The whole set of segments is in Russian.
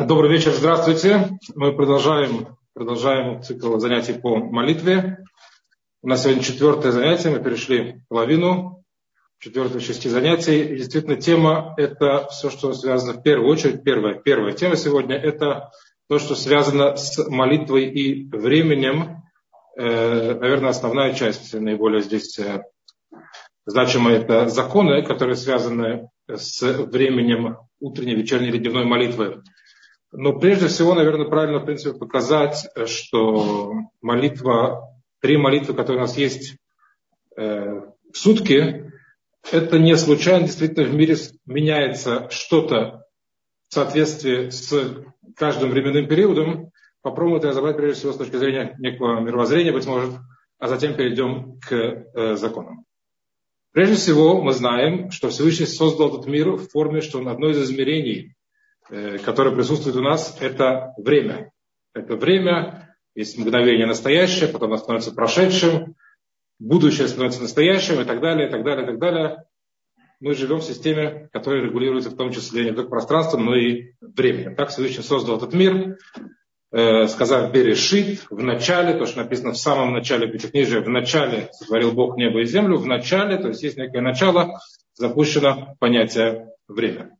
Добрый вечер, здравствуйте. Мы продолжаем, продолжаем цикл занятий по молитве. У нас сегодня четвертое занятие, мы перешли половину четвертых шести занятий. И действительно, тема – это все, что связано в первую очередь. Первая, первая тема сегодня – это то, что связано с молитвой и временем. Э, наверное, основная часть, наиболее здесь э, значимая, это законы, которые связаны с временем утренней, вечерней или дневной молитвы. Но прежде всего, наверное, правильно, в принципе, показать, что молитва, три молитвы, которые у нас есть э, в сутки, это не случайно, действительно в мире меняется что-то в соответствии с каждым временным периодом. Попробуем это разобрать прежде всего с точки зрения некого мировоззрения, быть может, а затем перейдем к э, законам. Прежде всего, мы знаем, что Всевышний создал этот мир в форме, что он одно из измерений Э, которое присутствует у нас, это время. Это время, есть мгновение настоящее, потом оно становится прошедшим, будущее становится настоящим и так далее, и так далее, и так далее. Мы живем в системе, которая регулируется в том числе не только пространством, но и временем. Так Всевышний создал этот мир, э, сказав Берешит, в начале, то, что написано в самом начале Пятикнижия, в начале сотворил Бог небо и землю, в начале, то есть есть некое начало, запущено понятие время.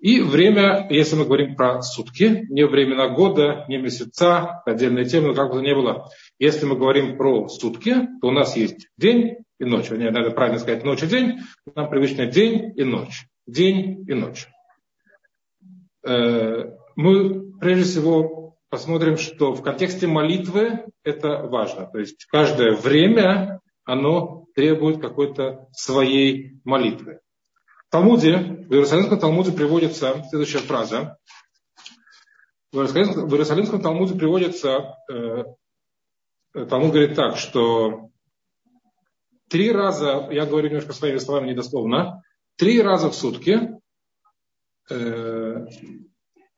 И время, если мы говорим про сутки, не времена года, не месяца, отдельная тема, как бы то ни было. Если мы говорим про сутки, то у нас есть день и ночь. Вернее, надо правильно сказать ночь и день. Нам привычно день и ночь. День и ночь. Э, мы прежде всего посмотрим, что в контексте молитвы это важно. То есть каждое время оно требует какой-то своей молитвы. Талмуде, в Иерусалимском Талмуде приводится следующая фраза. В Иерусалимском, в Иерусалимском Талмуде приводится, э, Талмуд говорит так, что три раза, я говорю немножко своими словами недословно, три раза в сутки э,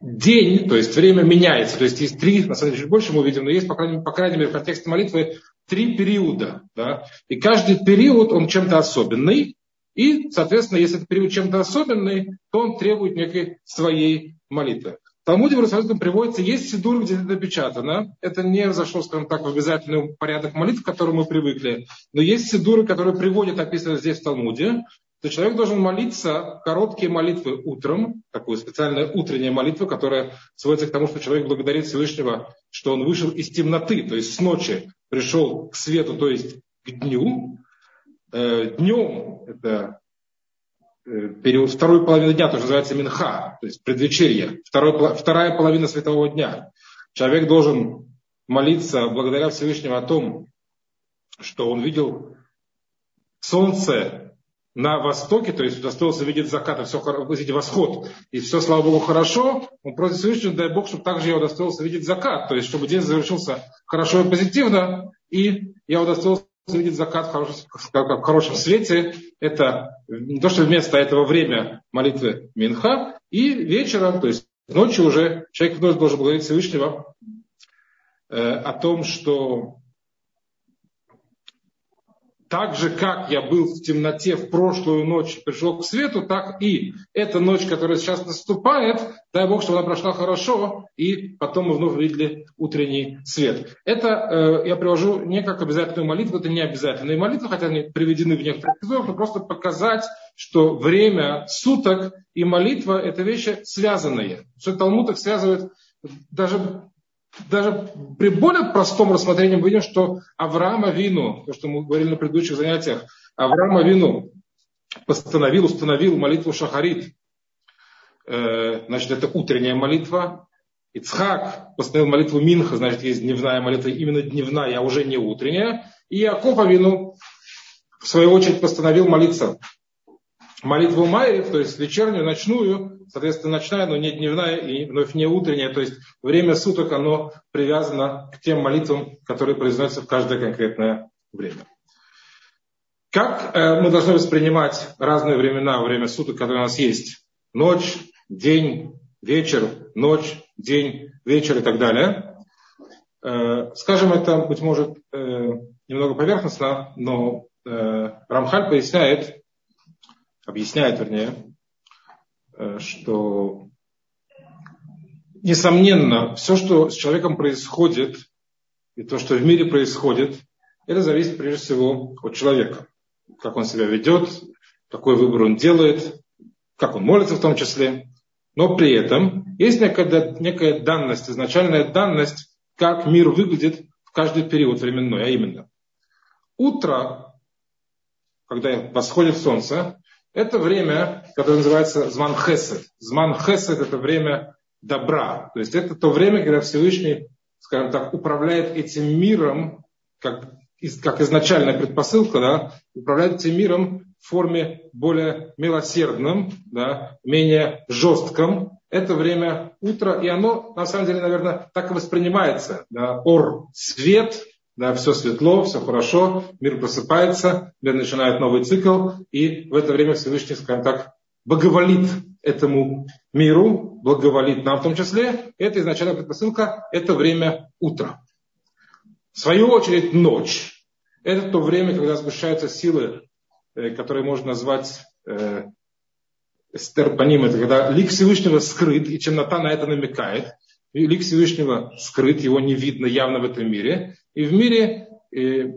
день, то есть время меняется, то есть есть три, на самом деле чуть больше мы увидим, но есть, по крайней, по крайней мере, в контексте молитвы три периода. Да? И каждый период, он чем-то особенный, и, соответственно, если этот период чем-то особенный, то он требует некой своей молитвы. В Талмуде в Иерусалимском приводится, есть сидур, где это напечатано. Это не зашло, скажем так, в обязательный порядок молитв, к которому мы привыкли. Но есть сидуры, которые приводят, описано здесь в Талмуде, то человек должен молиться короткие молитвы утром, такую специальную утреннюю молитву, которая сводится к тому, что человек благодарит Всевышнего, что он вышел из темноты, то есть с ночи пришел к свету, то есть к дню, днем, это э, период второй половины дня, тоже называется Минха, то есть предвечерье, второй, вторая половина светового дня. Человек должен молиться благодаря Всевышнему о том, что он видел солнце на востоке, то есть удостоился видеть закат, и все, видеть восход, и все, слава Богу, хорошо, он просит Всевышнего, дай Бог, чтобы также я удостоился видеть закат, то есть чтобы день завершился хорошо и позитивно, и я удостоился видит закат в хорошем, свете. Это то, что вместо этого время молитвы Минха. И вечером, то есть ночью уже человек вновь должен благодарить Всевышнего э, о том, что так же, как я был в темноте в прошлую ночь, пришел к свету, так и эта ночь, которая сейчас наступает, дай Бог, чтобы она прошла хорошо, и потом мы вновь увидели утренний свет. Это э, я привожу не как обязательную молитву, это не обязательные молитвы, хотя они приведены в некоторых эпизодах, но просто показать, что время суток и молитва – это вещи связанные. Что Талмуд их связывает даже даже при более простом рассмотрении мы видим, что Авраама Вину, то, что мы говорили на предыдущих занятиях, Авраама Вину постановил, установил молитву Шахарит. Э, значит, это утренняя молитва. Ицхак постановил молитву Минха, значит, есть дневная молитва, именно дневная, а уже не утренняя. И Яков Авину, в свою очередь, постановил молиться молитву Майрев, то есть вечернюю, ночную, соответственно, ночная, но не дневная и вновь не утренняя, то есть время суток, оно привязано к тем молитвам, которые произносятся в каждое конкретное время. Как э, мы должны воспринимать разные времена, время суток, которые у нас есть? Ночь, день, вечер, ночь, день, вечер и так далее. Э, скажем это, быть может, э, немного поверхностно, но Рамхаль поясняет, объясняет, вернее, э, что несомненно, все, что с человеком происходит, и то, что в мире происходит, это зависит прежде всего от человека. Как он себя ведет, какой выбор он делает, как он молится в том числе. Но при этом есть некая, некая данность, изначальная данность, как мир выглядит в каждый период временной, а именно утро, когда восходит солнце, это время, которое называется Зман Хесед. Зман Хесед – это время добра. То есть это то время, когда Всевышний, скажем так, управляет этим миром, как, как изначальная предпосылка, да, управляет этим миром в форме более милосердном, да, менее жестком. Это время утра, и оно, на самом деле, наверное, так и воспринимается. Да, ор, свет, да, все светло, все хорошо, мир просыпается, мир начинает новый цикл, и в это время Всевышний, скажем так, благоволит этому миру, благоволит нам в том числе. Это изначальная предпосылка, это время утра. В свою очередь ночь. Это то время, когда сгущаются силы, э, которые можно назвать э, стерпаним, это когда лик Всевышнего скрыт, и темнота на это намекает. Лик Всевышнего скрыт, его не видно явно в этом мире. И в мире э,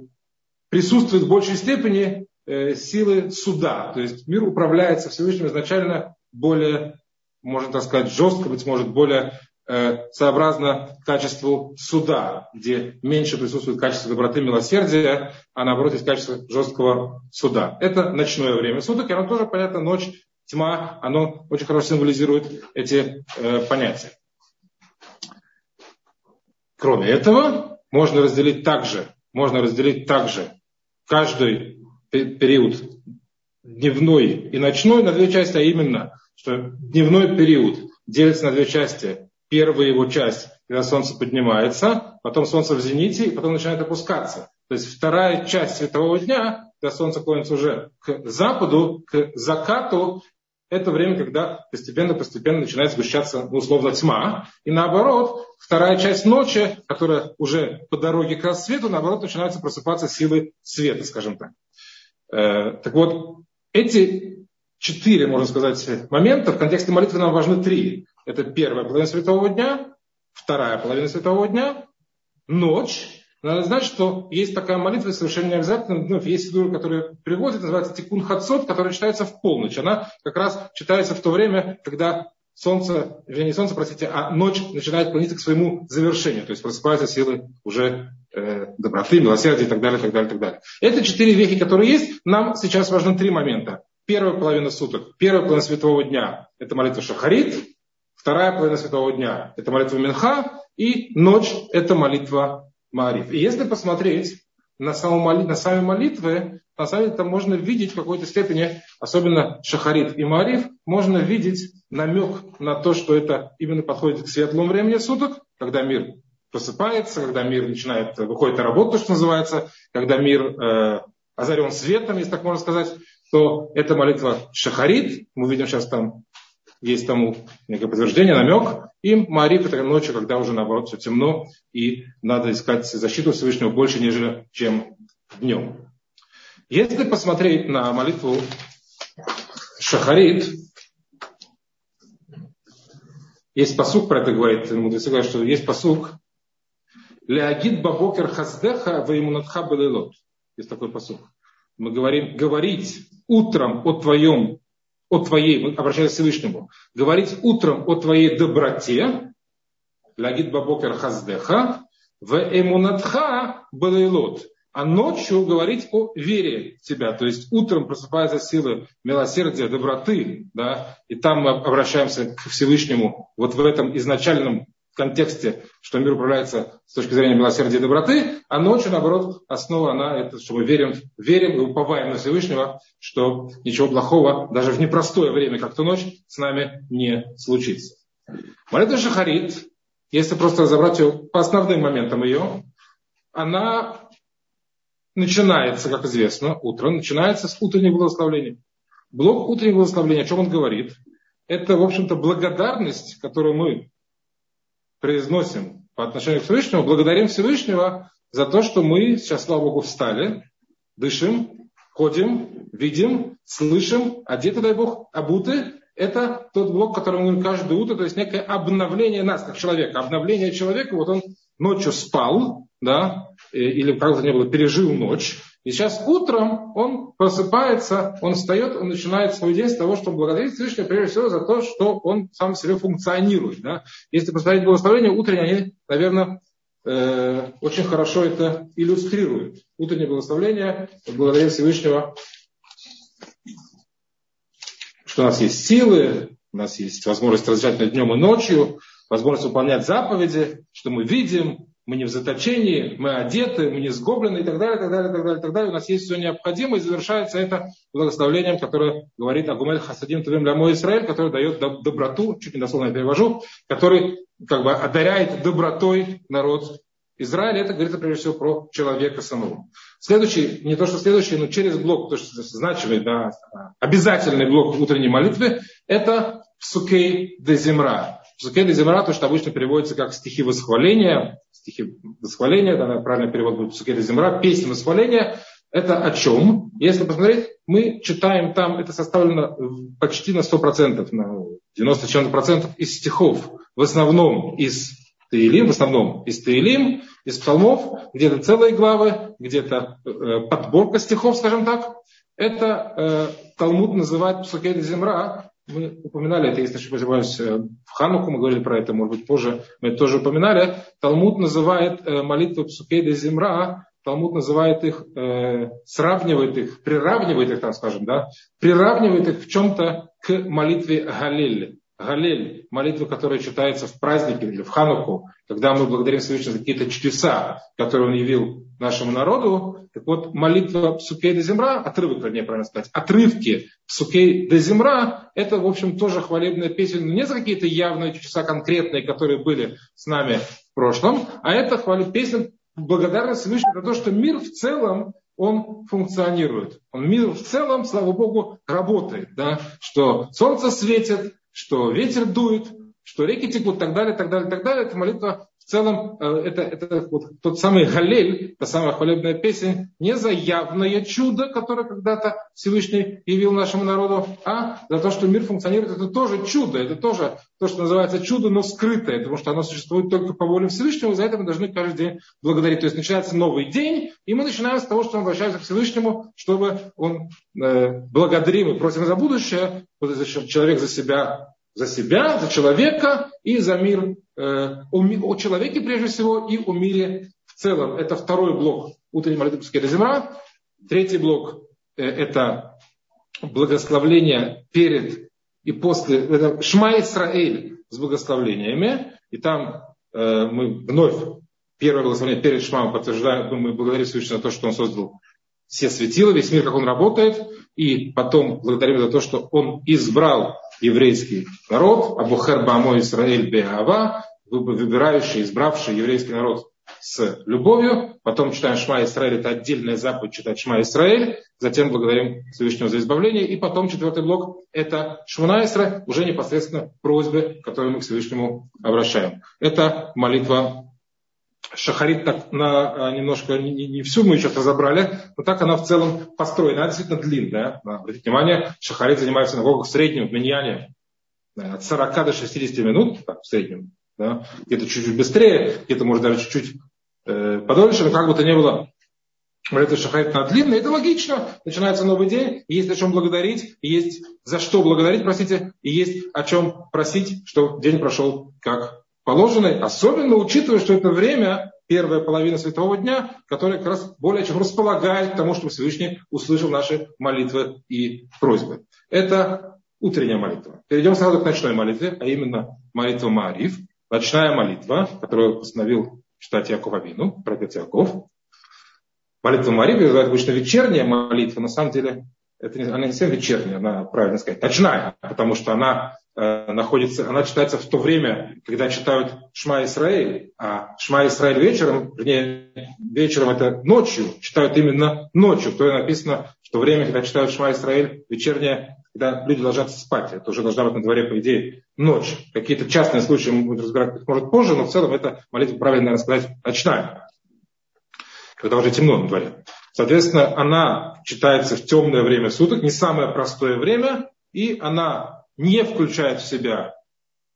присутствует в большей степени э, силы суда. То есть мир управляется Всевышним изначально более, можно так сказать, жестко, быть может, более э, сообразно качеству суда, где меньше присутствует качество доброты, милосердия, а наоборот есть качество жесткого суда. Это ночное время суток, и оно тоже, понятно, ночь, тьма, оно очень хорошо символизирует эти э, понятия. Кроме этого, можно разделить также, можно разделить также каждый период дневной и ночной на две части, а именно, что дневной период делится на две части. Первая его часть, когда солнце поднимается, потом солнце в зените, и потом начинает опускаться. То есть вторая часть светового дня, когда солнце клонится уже к западу, к закату, это время, когда постепенно-постепенно начинает сгущаться, ну, условно, тьма. И наоборот, вторая часть ночи, которая уже по дороге к рассвету, наоборот, начинаются просыпаться силы света, скажем так. Э, так вот, эти четыре, можно сказать, момента в контексте молитвы нам важны три. Это первая половина светового дня, вторая половина светового дня, ночь надо знать, что есть такая молитва, совершенно не обязательно, ну, есть сидур, который приводит, называется Тикун Хацот, которая читается в полночь. Она как раз читается в то время, когда солнце, вернее, не солнце, простите, а ночь начинает клониться к своему завершению. То есть просыпаются силы уже э, доброты, милосердия и так далее, так далее, так далее. Это четыре вехи, которые есть. Нам сейчас важны три момента. Первая половина суток, первая половина светового дня – это молитва Шахарит. Вторая половина светового дня – это молитва Минха. И ночь – это молитва Мариф. И если посмотреть на, моли, на сами молитвы, на самом деле там можно видеть в какой-то степени, особенно Шахарит и Мариф, можно видеть намек на то, что это именно подходит к светлому времени суток, когда мир просыпается, когда мир начинает, выходит на работу, что называется, когда мир э, озарен светом, если так можно сказать, то это молитва Шахарит. Мы видим сейчас там есть тому некое подтверждение, намек. И Мариф это ночью, когда уже наоборот все темно, и надо искать защиту Всевышнего больше, нежели чем днем. Если посмотреть на молитву Шахарит, есть посук про это говорит, мудрецы говорят, что есть посук Леагид бабокер хаздеха ваимунатха белелот. Есть такой посук. Мы говорим, говорить утром о твоем о твоей, мы обращаемся к Всевышнему, говорить утром о твоей доброте, лагид бабокер хаздеха, в эмунатха балейлот, а ночью говорить о вере в тебя. То есть утром просыпаются силы милосердия, доброты, да, и там мы обращаемся к Всевышнему вот в этом изначальном контексте, что мир управляется с точки зрения милосердия и доброты, а ночью, наоборот, основа она, это, что мы верим, верим и уповаем на Всевышнего, что ничего плохого, даже в непростое время, как ту ночь, с нами не случится. Молитва Шахарит, если просто разобрать ее по основным моментам ее, она начинается, как известно, утром, начинается с утреннего благословления. Блок утреннего благословления, о чем он говорит? Это, в общем-то, благодарность, которую мы произносим по отношению к Всевышнему, благодарим Всевышнего за то, что мы сейчас, слава Богу, встали, дышим, ходим, видим, слышим, одеты, дай Бог, обуты, это тот блок, который мы каждое утро, то есть некое обновление нас, как человека. Обновление человека, вот он ночью спал, да, или как то не было, пережил ночь, и сейчас утром он просыпается, он встает, он начинает свой день с того, что благодарит Всевышнего прежде всего за то, что он сам себе функционирует. Да? Если посмотреть благословение утреннее, они, наверное, э, очень хорошо это иллюстрируют. Утреннее благословение, благодаря Всевышнего, что у нас есть силы, у нас есть возможность различать днем и ночью, возможность выполнять заповеди, что мы видим, мы не в заточении, мы одеты, мы не сгоблены и так далее, так далее, так далее, так далее. У нас есть все необходимое, и завершается это благословлением, которое говорит Агумель Хасадим Тувим для мой Израиль, который дает доброту, чуть не дословно я перевожу, который как бы одаряет добротой народ Израиля. Это говорится прежде всего про человека самого. Следующий, не то что следующий, но через блок, то что значимый, да, обязательный блок утренней молитвы, это. Псукей де Земра, то, что обычно переводится как стихи восхваления, стихи восхваления, да, правильный перевод будет де Земра, песни восхваления, это о чем? Если посмотреть, мы читаем там, это составлено почти на 100%, на 90 процентов из стихов, в основном из Таилим, в основном из Таилим, из псалмов, где-то целые главы, где-то э, подборка стихов, скажем так. Это э, Талмуд называет Псукей Земра, мы упоминали это, если не ошибаюсь, э, в Хануку мы говорили про это, может быть, позже мы это тоже упоминали. Талмуд называет э, молитвы Псукейда Земра, Талмуд называет их, э, сравнивает их, приравнивает их, так скажем, да, приравнивает их в чем-то к молитве Галель. Галель, молитва, которая читается в празднике или в Хануку, когда мы благодарим Всевышнего за какие-то чудеса, которые Он явил нашему народу. Так вот, молитва Псукей де Земра, отрывок, вернее, правильно сказать, отрывки Псукей де Земра, это, в общем, тоже хвалебная песня, но не за какие-то явные чудеса конкретные, которые были с нами в прошлом, а это хвалит песня благодарность Всевышнему за то, что мир в целом он функционирует. Он мир в целом, слава Богу, работает. Да? Что солнце светит, что ветер дует, что реки текут, так далее, так далее, так далее. Эта молитва в целом, э, это, это вот тот самый Галель, та самая хвалебная песня, не за явное чудо, которое когда-то Всевышний явил нашему народу, а за то, что мир функционирует, это тоже чудо, это тоже то, что называется чудо, но скрытое, потому что оно существует только по воле Всевышнего, и за это мы должны каждый день благодарить. То есть начинается новый день, и мы начинаем с того, что мы обращаемся к Всевышнему, чтобы он э, благодарим и просим за будущее, вот человек за себя за себя, за человека и за мир, э, о, человеке прежде всего и о мире в целом. Это второй блок утренней молитвы Пускеда Земра. Третий блок э, это благословление перед и после, это Шма Исраэль с благословлениями. И там э, мы вновь первое благословение перед Шмам подтверждаем, мы благодарим Всевышнего за то, что Он создал все светила, весь мир, как он работает, и потом благодарим за то, что он избрал еврейский народ, Абухер Бамо Исраэль Беава, выбирающий, избравший еврейский народ с любовью. Потом читаем Шма Исраэль, это отдельная заповедь читать Шма Исраэль. Затем благодарим Всевышнего за избавление. И потом четвертый блок – это Шмуна Исра, уже непосредственно просьбы, которые мы к Всевышнему обращаем. Это молитва Шахарит так на, а, немножко, не, не всю мы сейчас разобрали, но так она в целом построена. Она действительно длинная. Обратите внимание, Шахарит занимается на в среднем в миньяне от 40 до 60 минут так, в среднем. Да? Где-то чуть-чуть быстрее, где-то может даже чуть-чуть э, подольше, но как бы то ни было, молитва Шахарит на длинная, это логично. Начинается новый день, есть о чем благодарить, есть за что благодарить, простите, и есть о чем просить, что день прошел как положенной, особенно учитывая, что это время, первая половина светового дня, которая как раз более чем располагает к тому, чтобы Всевышний услышал наши молитвы и просьбы. Это утренняя молитва. Перейдем сразу к ночной молитве, а именно молитва Маариф, ночная молитва, которую постановил читать Яков Авину, протец Яков. Молитва Маариф называют обычно вечерняя молитва, на самом деле это не, она не совсем вечерняя, она, правильно сказать, ночная, потому что она находится, она читается в то время, когда читают Шма Исраэль, а Шма Исраэль вечером, вернее, вечером это ночью, читают именно ночью, то написано, в то время, когда читают Шма Исраэль, вечерняя, когда люди ложатся спать, это уже должна быть на дворе, по идее, ночь. Какие-то частные случаи мы будем разбирать, может, позже, но в целом это молитва, правильно наверное, сказать, ночная, когда уже темно на дворе. Соответственно, она читается в темное время суток, не самое простое время, и она не включает в себя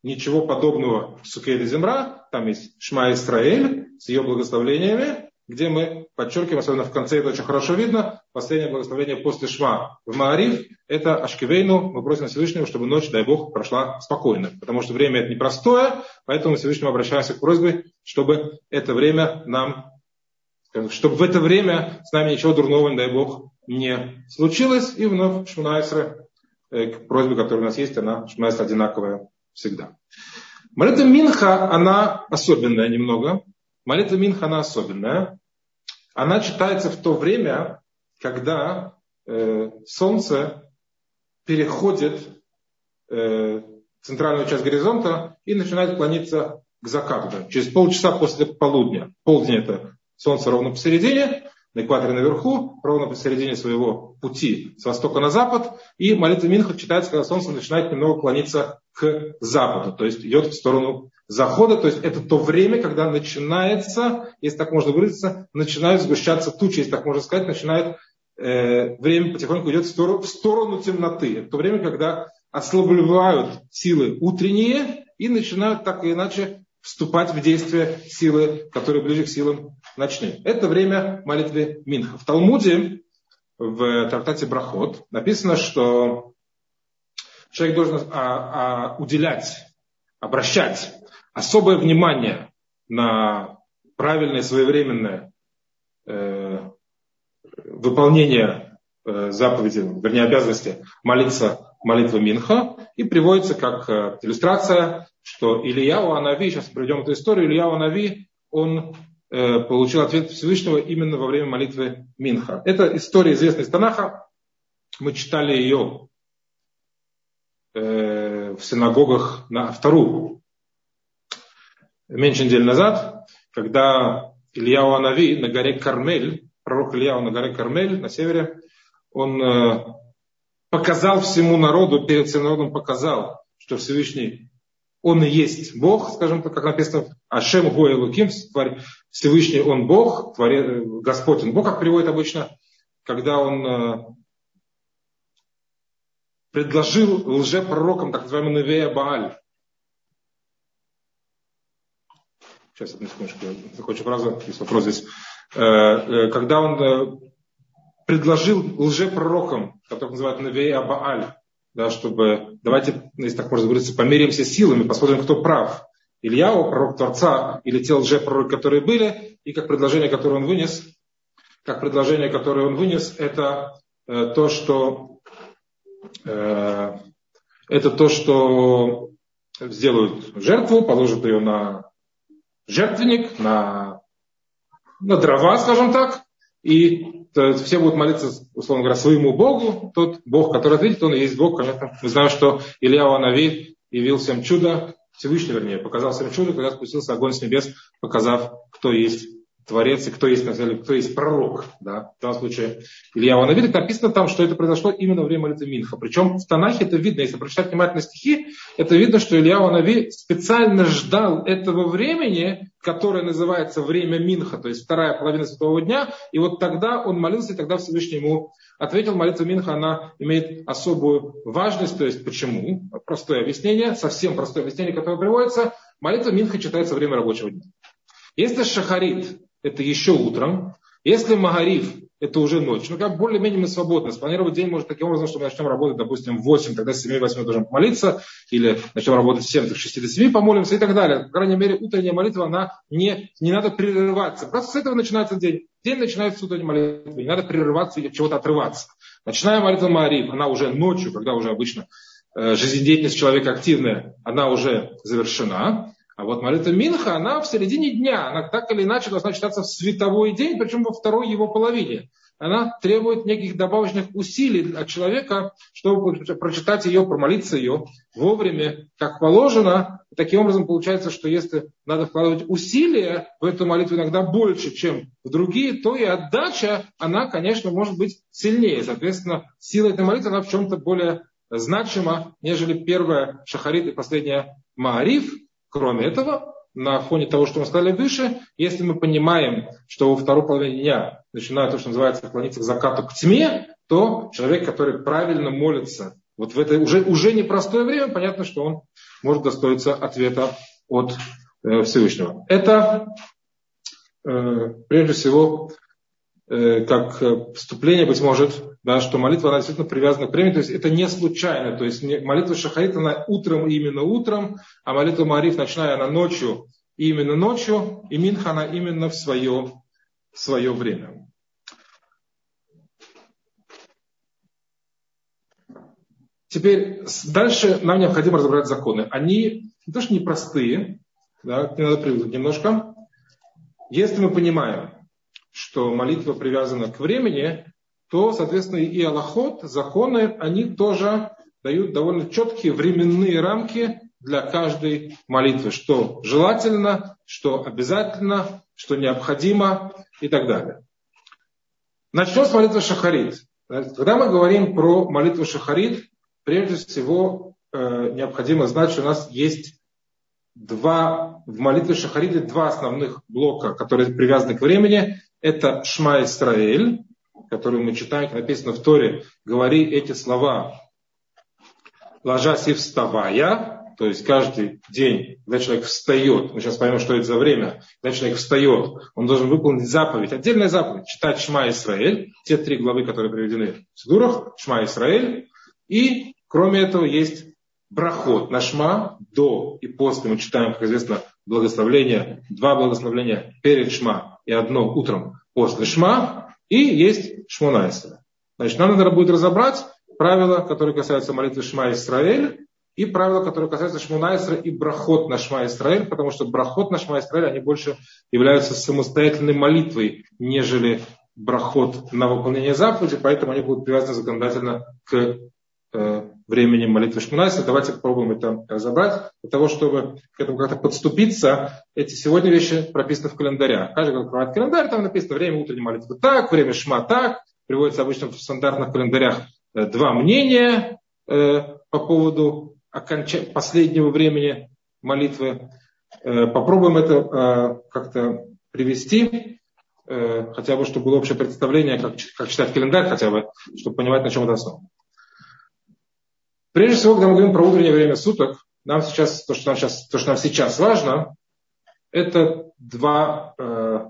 ничего подобного Сукейда Земра. Там есть Шма Исраэль с ее благословлениями, где мы подчеркиваем, особенно в конце это очень хорошо видно, последнее благословение после Шма в Маариф, это Ашкивейну, мы просим Всевышнего, чтобы ночь, дай Бог, прошла спокойно, потому что время это непростое, поэтому Всевышнему обращаемся к просьбе, чтобы это время нам, чтобы в это время с нами ничего дурного, дай Бог, не случилось, и вновь Шмунайсра, э, к просьбе, которая у нас есть, она Шмунайсра одинаковая всегда. Молитва Минха, она особенная немного. Молитва Минха, она особенная. Она читается в то время, когда э, солнце переходит э, центральную часть горизонта и начинает клониться к закату. Через полчаса после полудня. Полдень это солнце ровно посередине, на экваторе наверху, ровно посередине своего пути с востока на запад. И молитва Минха читается, когда солнце начинает немного клониться к западу, то есть идет в сторону захода, то есть это то время, когда начинается, если так можно выразиться, начинают сгущаться тучи, если так можно сказать, начинает э, время потихоньку идет в сторону, в сторону темноты. Это то время, когда ослабливают силы утренние и начинают так или иначе вступать в действие силы, которые ближе к силам ночным. Это время молитвы Минха. В Талмуде, в трактате Брахот, написано, что человек должен а, а, уделять, обращать особое внимание на правильное своевременное э, выполнение э, заповеди, вернее обязанности молиться молитва Минха, и приводится как э, иллюстрация, что Илья Анави, сейчас приведем эту историю, Илья Анави, он э, получил ответ Всевышнего именно во время молитвы Минха. Это история известная из Танаха, мы читали ее э, в синагогах на вторую меньше недели назад, когда Илья Анави на горе Кармель, пророк Илья на горе Кармель на севере, он э, показал всему народу, перед всем народом показал, что Всевышний, Он и есть Бог, скажем так, как написано, Ашем Гоя Луким, Всевышний Он Бог, творец, Господь Он Бог, как приводит обычно, когда Он э, предложил лжепророкам, так называемый Невея Бааль, Сейчас, одну секундочку, закончу фразу, есть вопрос здесь. Э, э, когда он предложил лжепророкам, которых называют Навей Абааль, да, чтобы давайте, если так можно выразиться, померимся силами, посмотрим, кто прав. Ильяу, пророк Творца, или те лжепророки, которые были, и как предложение, которое он вынес, как предложение, которое он вынес, это э, то, что э, это то, что сделают жертву, положат ее на жертвенник, на, на дрова, скажем так, и все будут молиться, условно говоря, своему Богу. Тот Бог, который ответит, он и есть Бог. Конечно, мы знаем, что Илья Анави явил всем чудо, Всевышний, вернее, показал всем чудо, когда спустился огонь с небес, показав, кто есть Творец и кто есть, на самом деле, кто есть пророк. Да? В данном случае Илья Ванавид, написано там, что это произошло именно во время молитвы Минха. Причем в Танахе это видно, если прочитать внимательно стихи, это видно, что Илья Ванави специально ждал этого времени, которое называется время Минха, то есть вторая половина святого дня, и вот тогда он молился, и тогда Всевышний ему ответил, молитва Минха, она имеет особую важность, то есть почему? Простое объяснение, совсем простое объяснение, которое приводится, молитва Минха читается во время рабочего дня. Если шахарит, это еще утром. Если Магариф, это уже ночь. Ну, как более-менее мы свободны. Спланировать день может таким образом, что мы начнем работать, допустим, в 8, тогда с 7-8 должен помолиться, или начнем работать в 7, так с 6 до 7 помолимся и так далее. По крайней мере, утренняя молитва, она не, не надо прерываться. Просто с этого начинается день. День начинается с утренней молитвы. Не надо прерываться или от чего-то отрываться. Начиная молитва Магариф, она уже ночью, когда уже обычно э, жизнедеятельность человека активная, она уже завершена. А вот молитва Минха, она в середине дня, она так или иначе должна читаться в световой день, причем во второй его половине. Она требует неких добавочных усилий от человека, чтобы прочитать ее, промолиться ее вовремя, как положено. Таким образом, получается, что если надо вкладывать усилия в эту молитву иногда больше, чем в другие, то и отдача, она, конечно, может быть сильнее. Соответственно, сила этой молитвы, она в чем-то более значима, нежели первая шахарит и последняя маариф. Кроме этого, на фоне того, что мы сказали выше, если мы понимаем, что во второй половине дня начинает то, что называется, клониться к закату, к тьме, то человек, который правильно молится вот в это уже, уже непростое время, понятно, что он может достоиться ответа от э, Всевышнего. Это э, прежде всего э, как вступление, быть может, да, что молитва она действительно привязана к времени, то есть это не случайно, то есть молитва Шахарит она утром именно утром, а молитва Мариф ночная она ночью именно ночью, и Минха она именно в свое, в свое время. Теперь дальше нам необходимо разобрать законы. Они не то что непростые, да, не надо привыкнуть немножко. Если мы понимаем, что молитва привязана к времени, то, соответственно, и Аллахот, законы, они тоже дают довольно четкие временные рамки для каждой молитвы, что желательно, что обязательно, что необходимо и так далее. Начнем с молитвы Шахарит. Когда мы говорим про молитву Шахарит, прежде всего э, необходимо знать, что у нас есть два, в молитве Шахариде два основных блока, которые привязаны к времени. Это Шма Исраэль, который мы читаем, написано в Торе, говори эти слова, ложась и вставая, то есть каждый день, когда человек встает, мы сейчас поймем, что это за время, когда человек встает, он должен выполнить заповедь, отдельная заповедь, читать Шма Исраэль, те три главы, которые приведены в Сидурах, Шма Исраэль, и кроме этого есть брахот на Шма, до и после. Мы читаем, как известно, благословление, два благословления перед Шма и одно утром после Шма, и есть Шмонайсера. Значит, нам надо будет разобрать правила, которые касаются молитвы Шма Исраэль, и правила, которые касаются Шмунайсра и Брахот на Шма Исраэль, потому что Брахот на Шма Исраэль, они больше являются самостоятельной молитвой, нежели Брахот на выполнение заповеди, поэтому они будут привязаны законодательно к э, времени молитвы Шмунайсра. Давайте попробуем это разобрать. Для того, чтобы к этому как-то подступиться, эти сегодня вещи прописаны в календарях. Каждый, кто открывает календарь, там написано время утренней молитвы так, время Шма так. Приводится обычно в стандартных календарях э, два мнения э, по поводу оконча... последнего времени молитвы. Э, попробуем это э, как-то привести, э, хотя бы, чтобы было общее представление, как, как читать календарь хотя бы, чтобы понимать, на чем это основано. Прежде всего, когда мы говорим про утреннее время суток, нам сейчас, то, что нам сейчас, то, что нам сейчас важно, это два э,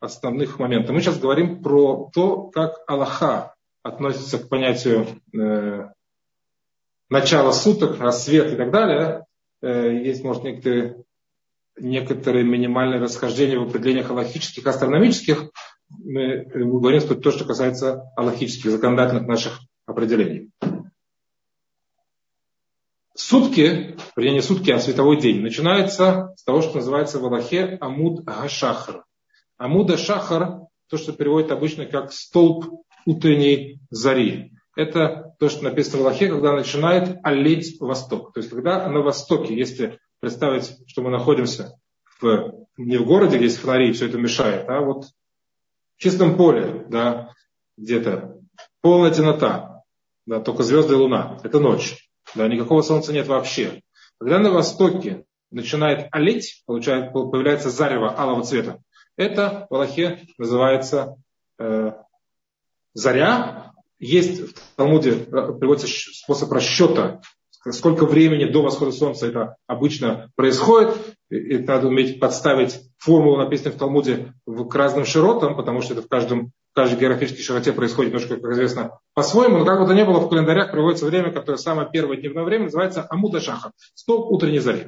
основных момента. Мы сейчас говорим про то, как Аллаха относится к понятию э, начало суток, рассвет и так далее, э, есть, может, некоторые, некоторые минимальные расхождения в определениях аллахических, астрономических. Мы говорим что то, что касается аллахических, законодательных наших определений. Сутки, вернее не сутки, а световой день, начинается с того, что называется в Аллахе Амуд Гашахар. Амуда Шахар, то, что переводит обычно как столб утренней зари это то, что написано в Аллахе, когда начинает олеть восток. То есть, когда на востоке, если представить, что мы находимся в, не в городе, где есть фонари, и все это мешает, а вот в чистом поле, да, где-то полная темнота, да, только звезды и луна, это ночь, да, никакого солнца нет вообще. Когда на востоке начинает олеть, получает, появляется зарево алого цвета, это в Аллахе называется э, заря, есть в Талмуде, э, приводится способ расчета, сколько времени до восхода солнца это обычно происходит. И надо уметь подставить формулу, написанную в Талмуде, к разным широтам, потому что это в каждом в каждой географической широте происходит немножко, как известно, по-своему, но как бы то ни было, в календарях приводится время, которое самое первое дневное время, называется Амуда Шаха, столб утренней зари.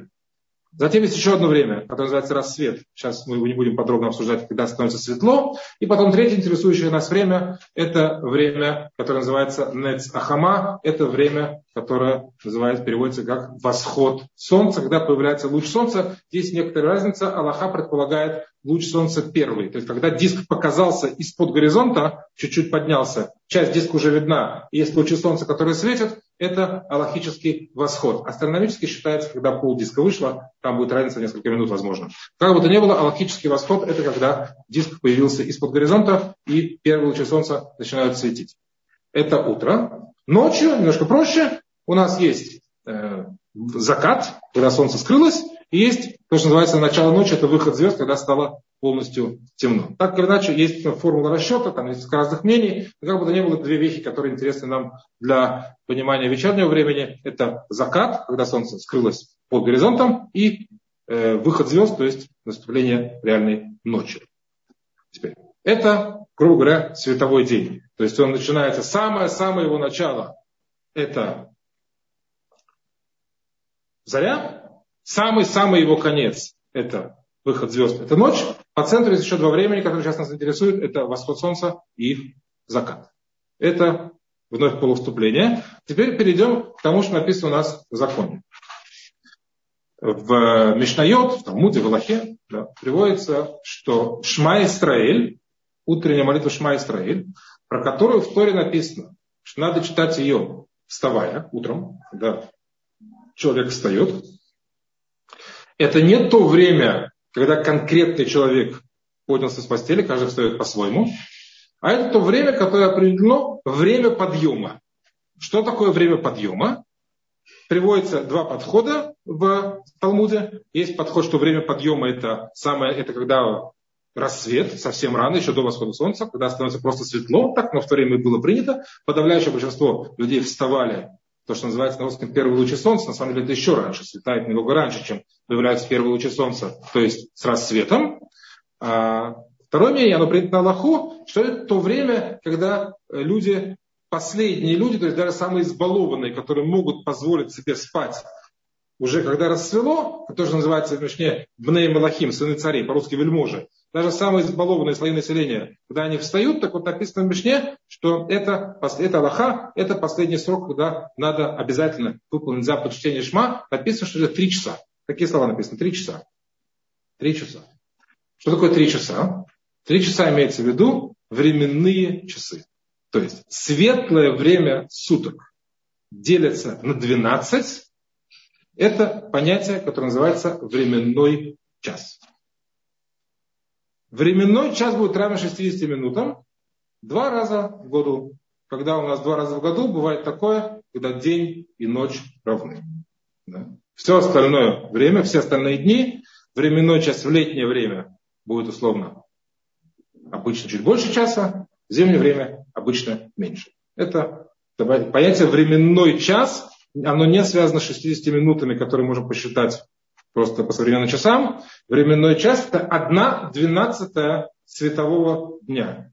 Затем есть еще одно время, которое называется рассвет. Сейчас мы его не будем подробно обсуждать, когда становится светло. И потом третье интересующее нас время, это время, которое называется Нец Ахама. Это время, которое называется, переводится как восход солнца, когда появляется луч солнца. Здесь некоторая разница. Аллаха предполагает луч солнца первый. То есть, когда диск показался из-под горизонта, чуть-чуть поднялся, часть диска уже видна, есть лучи солнца, которые светят, это аллахический восход. Астрономически считается, когда пол диска вышло, там будет разница несколько минут, возможно. Как бы то ни было, аллахический восход это когда диск появился из-под горизонта, и первые лучи солнца начинают светить. Это утро. Ночью, немножко проще, у нас есть э, закат, когда солнце скрылось, и есть то, что называется начало ночи, это выход звезд, когда стало полностью темно. Так или иначе, есть формула расчета, там есть разных мнений, но как бы то ни было, две вещи, которые интересны нам для понимания вечернего времени, это закат, когда солнце скрылось под горизонтом, и э, выход звезд, то есть наступление реальной ночи. Теперь, это, грубо говоря, световой день. То есть он начинается, самое-самое его начало, это заря, самый-самый его конец, это выход звезд, это ночь. По центру есть еще два времени, которые сейчас нас интересуют. Это восход солнца и закат. Это вновь полувступление. Теперь перейдем к тому, что написано у нас в законе. В Мишнайот, в Талмуде, в Аллахе да, приводится, что Шма Исраэль, утренняя молитва Шма Исраэль, про которую в Торе написано, что надо читать ее вставая утром, когда человек встает. Это не то время, когда конкретный человек поднялся с постели, каждый встает по-своему, а это то время, которое определено время подъема. Что такое время подъема? Приводится два подхода в Талмуде. Есть подход, что время подъема это самое, это когда рассвет, совсем рано, еще до восхода солнца, когда становится просто светло, так, но в то время было принято. Подавляющее большинство людей вставали то, что называется на русском первые лучи солнца, на самом деле это еще раньше, светает немного раньше, чем появляются первые лучи солнца, то есть с рассветом. А второе мнение, оно принято на Аллаху, что это то время, когда люди, последние люди, то есть даже самые избалованные, которые могут позволить себе спать уже когда расцвело, это тоже называется в Мишне Бней Малахим, сыны царей, по-русски вельможи, даже самые избалованные слои населения, когда они встают, так вот написано в Мишне, что это, это Аллаха, это последний срок, когда надо обязательно выполнить заповедь чтения Шма. Написано, что это три часа. Какие слова написаны? Три часа. Три часа. Что такое три часа? Три часа имеется в виду временные часы. То есть светлое время суток делится на 12. Это понятие, которое называется временной час. Временной час будет равен 60 минутам два раза в году. Когда у нас два раза в году бывает такое, когда день и ночь равны. Да. Все остальное время, все остальные дни, временной час в летнее время будет условно обычно чуть больше часа, в зимнее время обычно меньше. Это понятие временной час, оно не связано с 60 минутами, которые можем посчитать просто по современным часам, временной час это одна двенадцатая светового дня.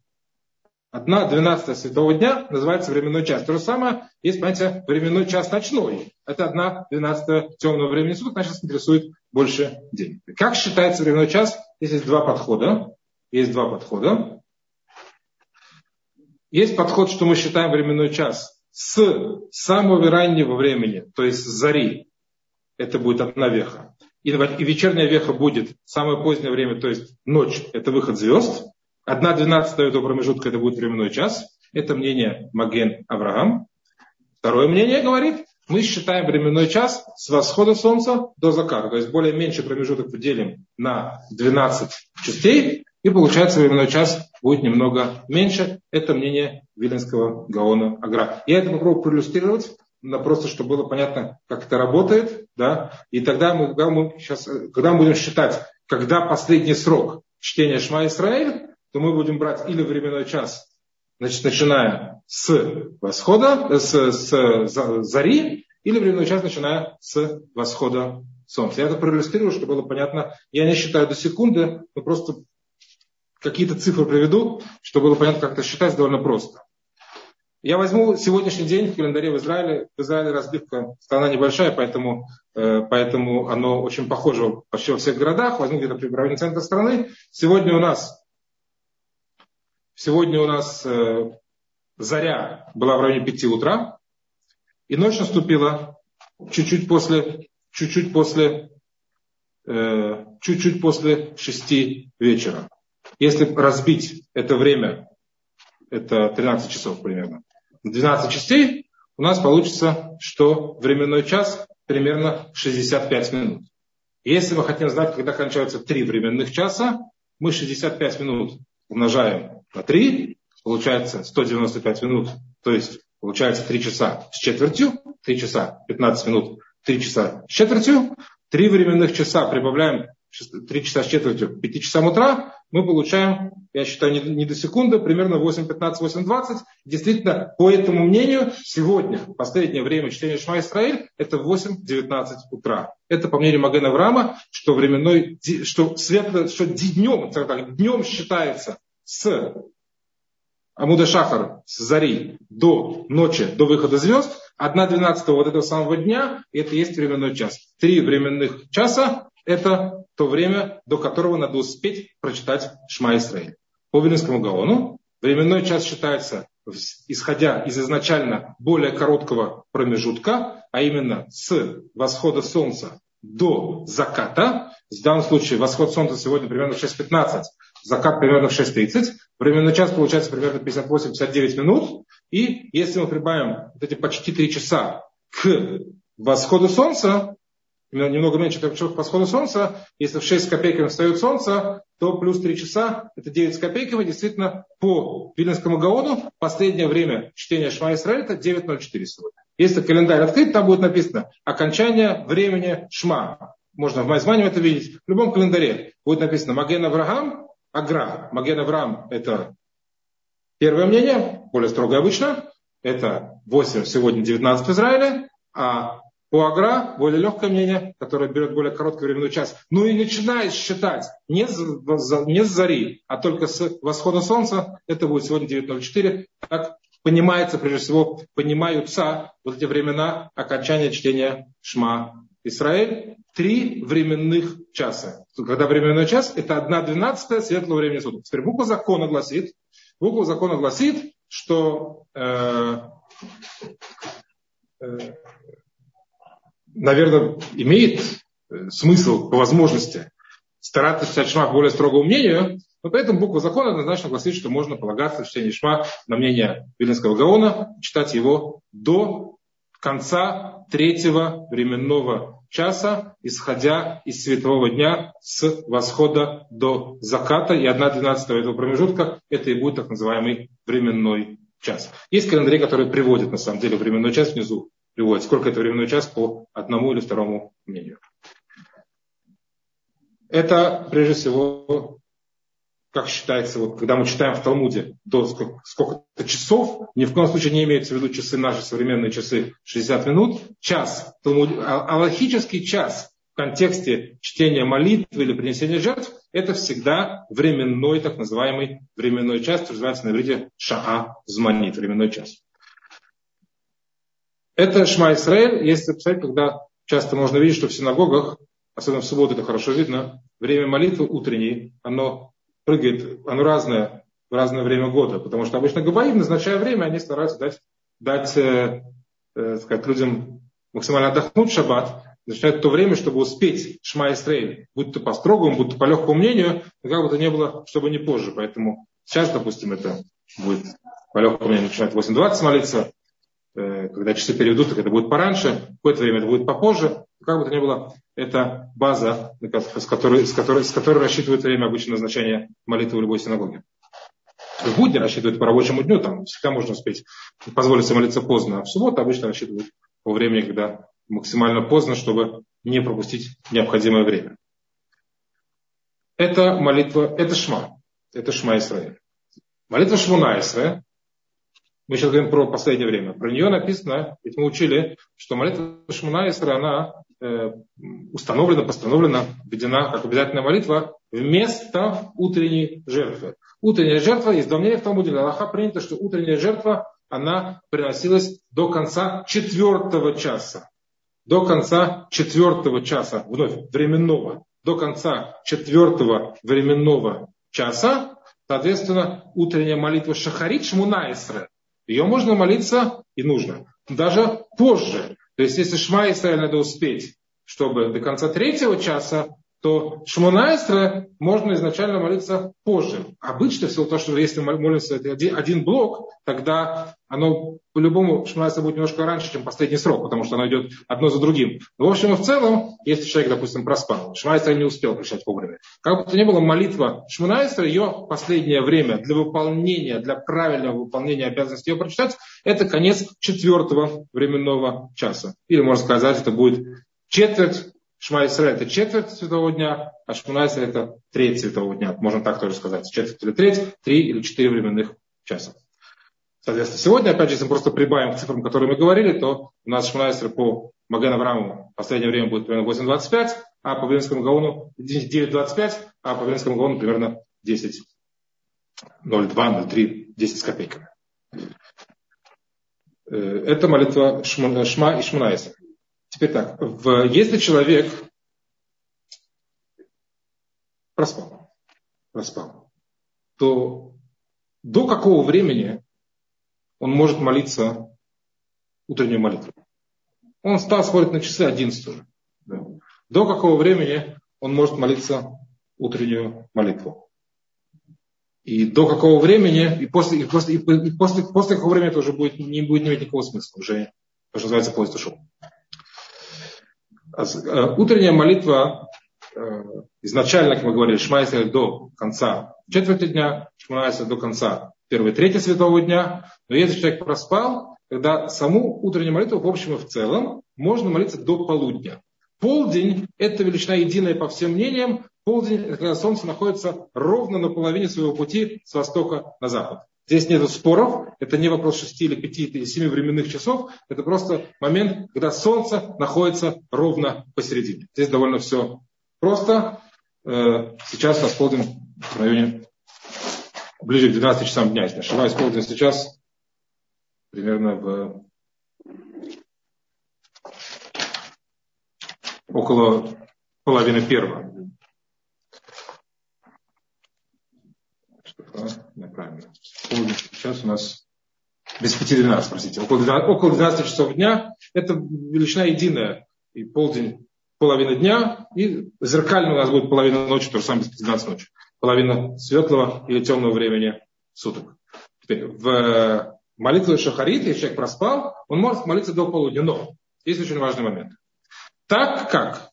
Одна двенадцатая светового дня называется временной час. То же самое есть понятие временной час ночной. Это одна двенадцатая темного времени суток. Нас сейчас интересует больше день. Как считается временной час? Здесь есть два подхода. Есть два подхода. Есть подход, что мы считаем временной час с самого раннего времени, то есть с зари. Это будет одна веха и вечерняя веха будет самое позднее время, то есть ночь, это выход звезд. Одна двенадцатая этого промежутка это будет временной час. Это мнение Маген Авраам. Второе мнение говорит, мы считаем временной час с восхода солнца до заката. То есть более меньший промежуток поделим на 12 частей, и получается временной час будет немного меньше. Это мнение Виленского Гаона Агра. Я это попробую проиллюстрировать просто чтобы было понятно, как это работает, да, и тогда мы, когда мы, сейчас, когда мы будем считать, когда последний срок чтения Шма Исраэль, то мы будем брать или временной час, значит, начиная с восхода, с, с зари, или временной час, начиная с восхода солнца. Я это проиллюстрирую, чтобы было понятно. Я не считаю до секунды, но просто какие-то цифры приведу, чтобы было понятно, как это считать, довольно просто. Я возьму сегодняшний день в календаре в Израиле. В Израиле разбивка страна небольшая, поэтому, э, поэтому оно очень похоже почти во всех городах. Возьму где-то при районе центра страны. Сегодня у нас, сегодня у нас э, заря была в районе 5 утра. И ночь наступила чуть-чуть после, чуть-чуть после, э, чуть-чуть после 6 вечера. Если разбить это время, это 13 часов примерно, 12 частей, у нас получится, что временной час примерно 65 минут. Если мы хотим знать, когда кончаются 3 временных часа, мы 65 минут умножаем на 3, получается 195 минут, то есть получается 3 часа с четвертью, 3 часа 15 минут, 3 часа с четвертью, 3 временных часа прибавляем 3 часа с четвертью к 5 часам утра, мы получаем, я считаю, не, не до секунды, примерно 8.15, 8.20. Действительно, по этому мнению, сегодня, последнее время чтения Шма Исраиль, это 8.19 утра. Это по мнению Магена Врама, что временной, что светло, что днем, так, днем считается с Амуда Шахар с зари до ночи, до выхода звезд, одна двенадцатого вот этого самого дня, это есть временной час. Три временных часа – это то время, до которого надо успеть прочитать Шма Исраиль. По Вилинскому Гаону временной час считается, исходя из изначально более короткого промежутка, а именно с восхода солнца до заката. В данном случае восход солнца сегодня примерно в 6.15, закат примерно в 6.30. Временной час получается примерно 58-59 минут. И если мы прибавим вот эти почти 3 часа к восходу солнца, немного меньше трех часов к восходу солнца, если в 6 с копейками встает солнце, то плюс 3 часа, это 9 с копейками. Действительно, по Вильнинскому Гаону последнее время чтения Шма Исраиля это 9.04 сегодня. Если календарь открыт, там будет написано окончание времени Шма. Можно в Майзмане это видеть. В любом календаре будет написано Маген Авраам, Агра. Маген Авраам это первое мнение, более строгое обычно. Это 8, сегодня 19 в Израиле. А по Агра более легкое мнение, которое берет более короткий временной час. Ну и начинает считать не с, не с зари, а только с восхода солнца. Это будет сегодня 9.04. Так понимается, прежде всего, понимаются вот эти времена окончания чтения Шма Израиль. Три временных часа. Когда временной час, это одна двенадцатая светлого времени суток. Теперь буква закона гласит, буква закона гласит, что э, э, наверное, имеет э, смысл по возможности стараться читать шма более строгому мнению, но поэтому буква закона однозначно гласит, что можно полагаться в чтении Шма на мнение Виленского Гаона, читать его до конца третьего временного часа, исходя из светового дня с восхода до заката. И одна двенадцатого этого промежутка это и будет так называемый временной час. Есть календари, которые приводят на самом деле временной час внизу. Приводят, сколько это временной час по одному или второму мнению. Это, прежде всего, как считается, вот, когда мы читаем в Талмуде до сколько-то часов, ни в коем случае не имеется в виду часы, наши современные часы 60 минут, час, Талмуд, а, аллахический час в контексте чтения молитвы или принесения жертв, это всегда временной, так называемый временной час, называется на иврите шаа зманит, временной час. Это Шма Исраэль, если представить, когда часто можно видеть, что в синагогах, особенно в субботу это хорошо видно, время молитвы утренней, оно прыгает, оно разное в разное время года, потому что обычно габаим, назначая время, они стараются дать, дать э, э, сказать, людям максимально отдохнуть в шаббат, начинают то время, чтобы успеть Шма Исраиль, будь то по строгому, будь то по легкому мнению, но как бы то ни было, чтобы не позже. Поэтому сейчас, допустим, это будет по легкому мнению начинать 8.20 молиться, когда часы переведут, так это будет пораньше, какое-то время это будет попозже. Как бы то ни было, это база, с которой, с которой, с которой рассчитывают время обычно назначения молитвы в любой синагоге. В будни рассчитывают по рабочему дню, там всегда можно успеть позволить себе молиться поздно, а в субботу обычно рассчитывают по времени, когда максимально поздно, чтобы не пропустить необходимое время. Это молитва, это шма, это шма Исраиль. Молитва Шмуна Исраиль, мы сейчас говорим про последнее время, про нее написано, ведь мы учили, что молитва Шмуна Исраиль, она Э, установлена, постановлена, введена как обязательная молитва вместо утренней жертвы. Утренняя жертва, есть давнее в Талмуде, Аллаха принято, что утренняя жертва, она приносилась до конца четвертого часа. До конца четвертого часа, вновь, временного. До конца четвертого временного часа, соответственно, утренняя молитва Шахарит Шмунаисре, ее можно молиться и нужно. Даже позже, то есть, если Шма Исраиль надо успеть, чтобы до конца третьего часа, то Шмонайстра можно изначально молиться позже. Обычно, всего того, что если молится один, один блок, тогда оно по-любому Шмонайстра будет немножко раньше, чем последний срок, потому что оно идет одно за другим. Но, в общем и в целом, если человек, допустим, проспал, Шмонайстра не успел пришать вовремя. Как бы то ни было, молитва Шмонайстра, ее последнее время для выполнения, для правильного выполнения обязанности ее прочитать, это конец четвертого временного часа. Или, можно сказать, это будет четверть Шма Исраэль это четверть светового дня, а Шмуна Исраэль это треть светового дня. Можно так тоже сказать. Четверть или треть, три или четыре временных часа. Соответственно, сегодня, опять же, если мы просто прибавим к цифрам, которые мы говорили, то у нас Шмуна Исраэль по Маген Аврааму в последнее время будет примерно 8.25, а по Венскому Гаону 9.25, а по Венскому Гаону примерно 10. 0,2, 0,3, 10 с копейками. Э, это молитва Шма и Шмунайса. Теперь так, в, если человек проспал, проспал, то до какого времени он может молиться утреннюю молитву? Он встал, смотрит на часы 11 уже. Да. До какого времени он может молиться утреннюю молитву? И до какого времени, и после, и после, и после, после какого времени это уже будет, не будет иметь никакого смысла, уже, то, что называется, поезд ушел. Э, утренняя молитва э, изначально, как мы говорили, Шмайся до конца четверти дня, Шмайся до конца первой трети светового дня. Но если человек проспал, тогда саму утреннюю молитву в общем и в целом можно молиться до полудня. Полдень – это величина единая по всем мнениям. Полдень – это когда солнце находится ровно на половине своего пути с востока на запад. Здесь нет споров, это не вопрос 6 или 5 или 7 временных часов, это просто момент, когда Солнце находится ровно посередине. Здесь довольно все просто. Э, сейчас у в районе ближе к 12 часам дня, если ошибаюсь, полдень сейчас примерно в около половины первого. Неправильно. Сейчас у нас без 5-12, простите, около 12, около 12 часов дня. Это величина единая. И полдень, половина дня, и зеркально у нас будет половина ночи, то же самое без 15 ночи. Половина светлого или темного времени суток. Теперь, в молитве Шахарит, если человек проспал, он может молиться до полудня. Но есть очень важный момент. Так как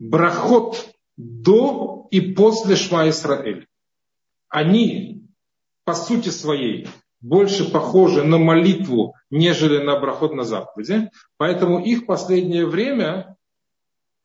брахот до и после Шма Исраэль, они по сути своей больше похожи на молитву, нежели на брахот на заповеди. Поэтому их последнее время,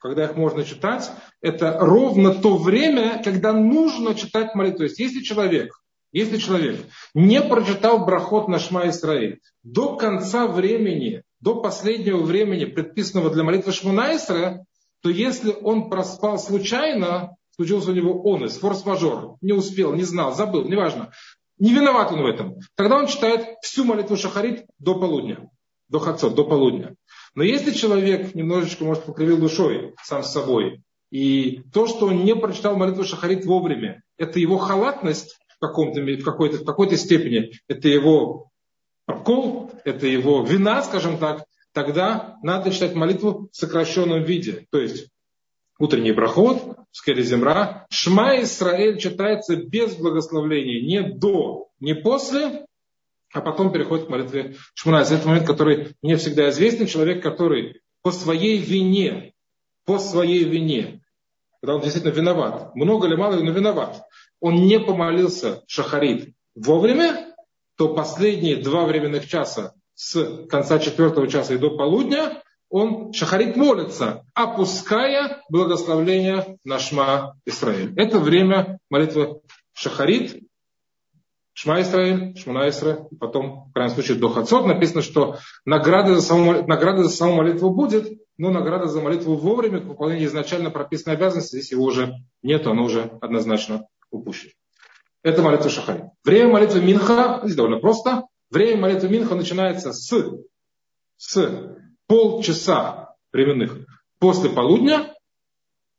когда их можно читать, это ровно то время, когда нужно читать молитву. То есть если человек, если человек не прочитал брахот на Шма Исраэль до конца времени, до последнего времени, предписанного для молитвы Шмуна Исраэль, то если он проспал случайно, случился у него онес, форс-мажор, не успел, не знал, забыл, неважно, не виноват он в этом. Тогда он читает всю молитву Шахарит до полудня, до хацот, до полудня. Но если человек немножечко, может, покривил душой сам с собой, и то, что он не прочитал молитву Шахарит вовремя, это его халатность в, каком-то, в, какой-то, в какой-то степени, это его прокол, это его вина, скажем так, тогда надо читать молитву в сокращенном виде. То есть утренний проход, Скереземра, Шма Исраэль читается без благословления, не до, не после, а потом переходит к молитве Шмуна. Это момент, который мне всегда известен. Человек, который по своей вине, по своей вине, когда он действительно виноват, много или мало, но виноват, он не помолился Шахарит вовремя, то последние два временных часа с конца четвертого часа и до полудня, он шахарит молится, опуская благословление на Шма Исраиль. Это время молитвы шахарит, Шма Исраиль, потом, в крайнем случае, до Хацот написано, что награда за, саму, награда за саму молитву будет, но награда за молитву вовремя, к выполнению изначально прописанной обязанности, здесь его уже нет, оно уже однозначно упущено. Это молитва Шахарит. Время молитвы Минха, здесь довольно просто, Время молитвы Минха начинается с, с полчаса временных после полудня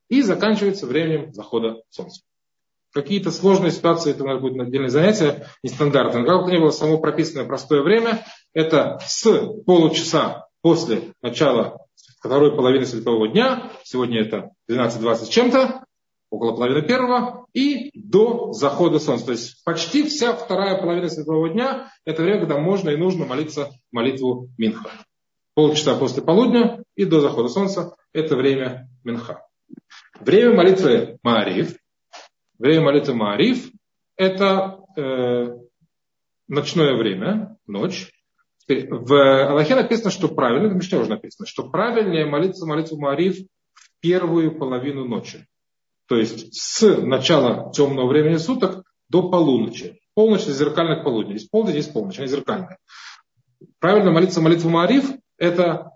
и заканчивается временем захода солнца. Какие-то сложные ситуации, это у нас будет отдельное занятие, нестандартное. Как бы ни было, само прописанное простое время, это с получаса после начала второй половины светового дня, сегодня это 12.20 чем-то, около половины первого, и до захода солнца. То есть почти вся вторая половина светового дня – это время, когда можно и нужно молиться молитву Минха. Полчаса после полудня и до захода солнца – это время Минха. Время молитвы Маариф, время молитвы Маариф – это э, ночное время, ночь. В Аллахе написано, что правильно, в Мишне уже написано, что правильнее молиться молитву Маариф в первую половину ночи. То есть с начала темного времени суток до полуночи. Полночь зеркальная к полудню. Здесь полдень, здесь полночь, она зеркальная. Правильно молиться молитву Маариф – это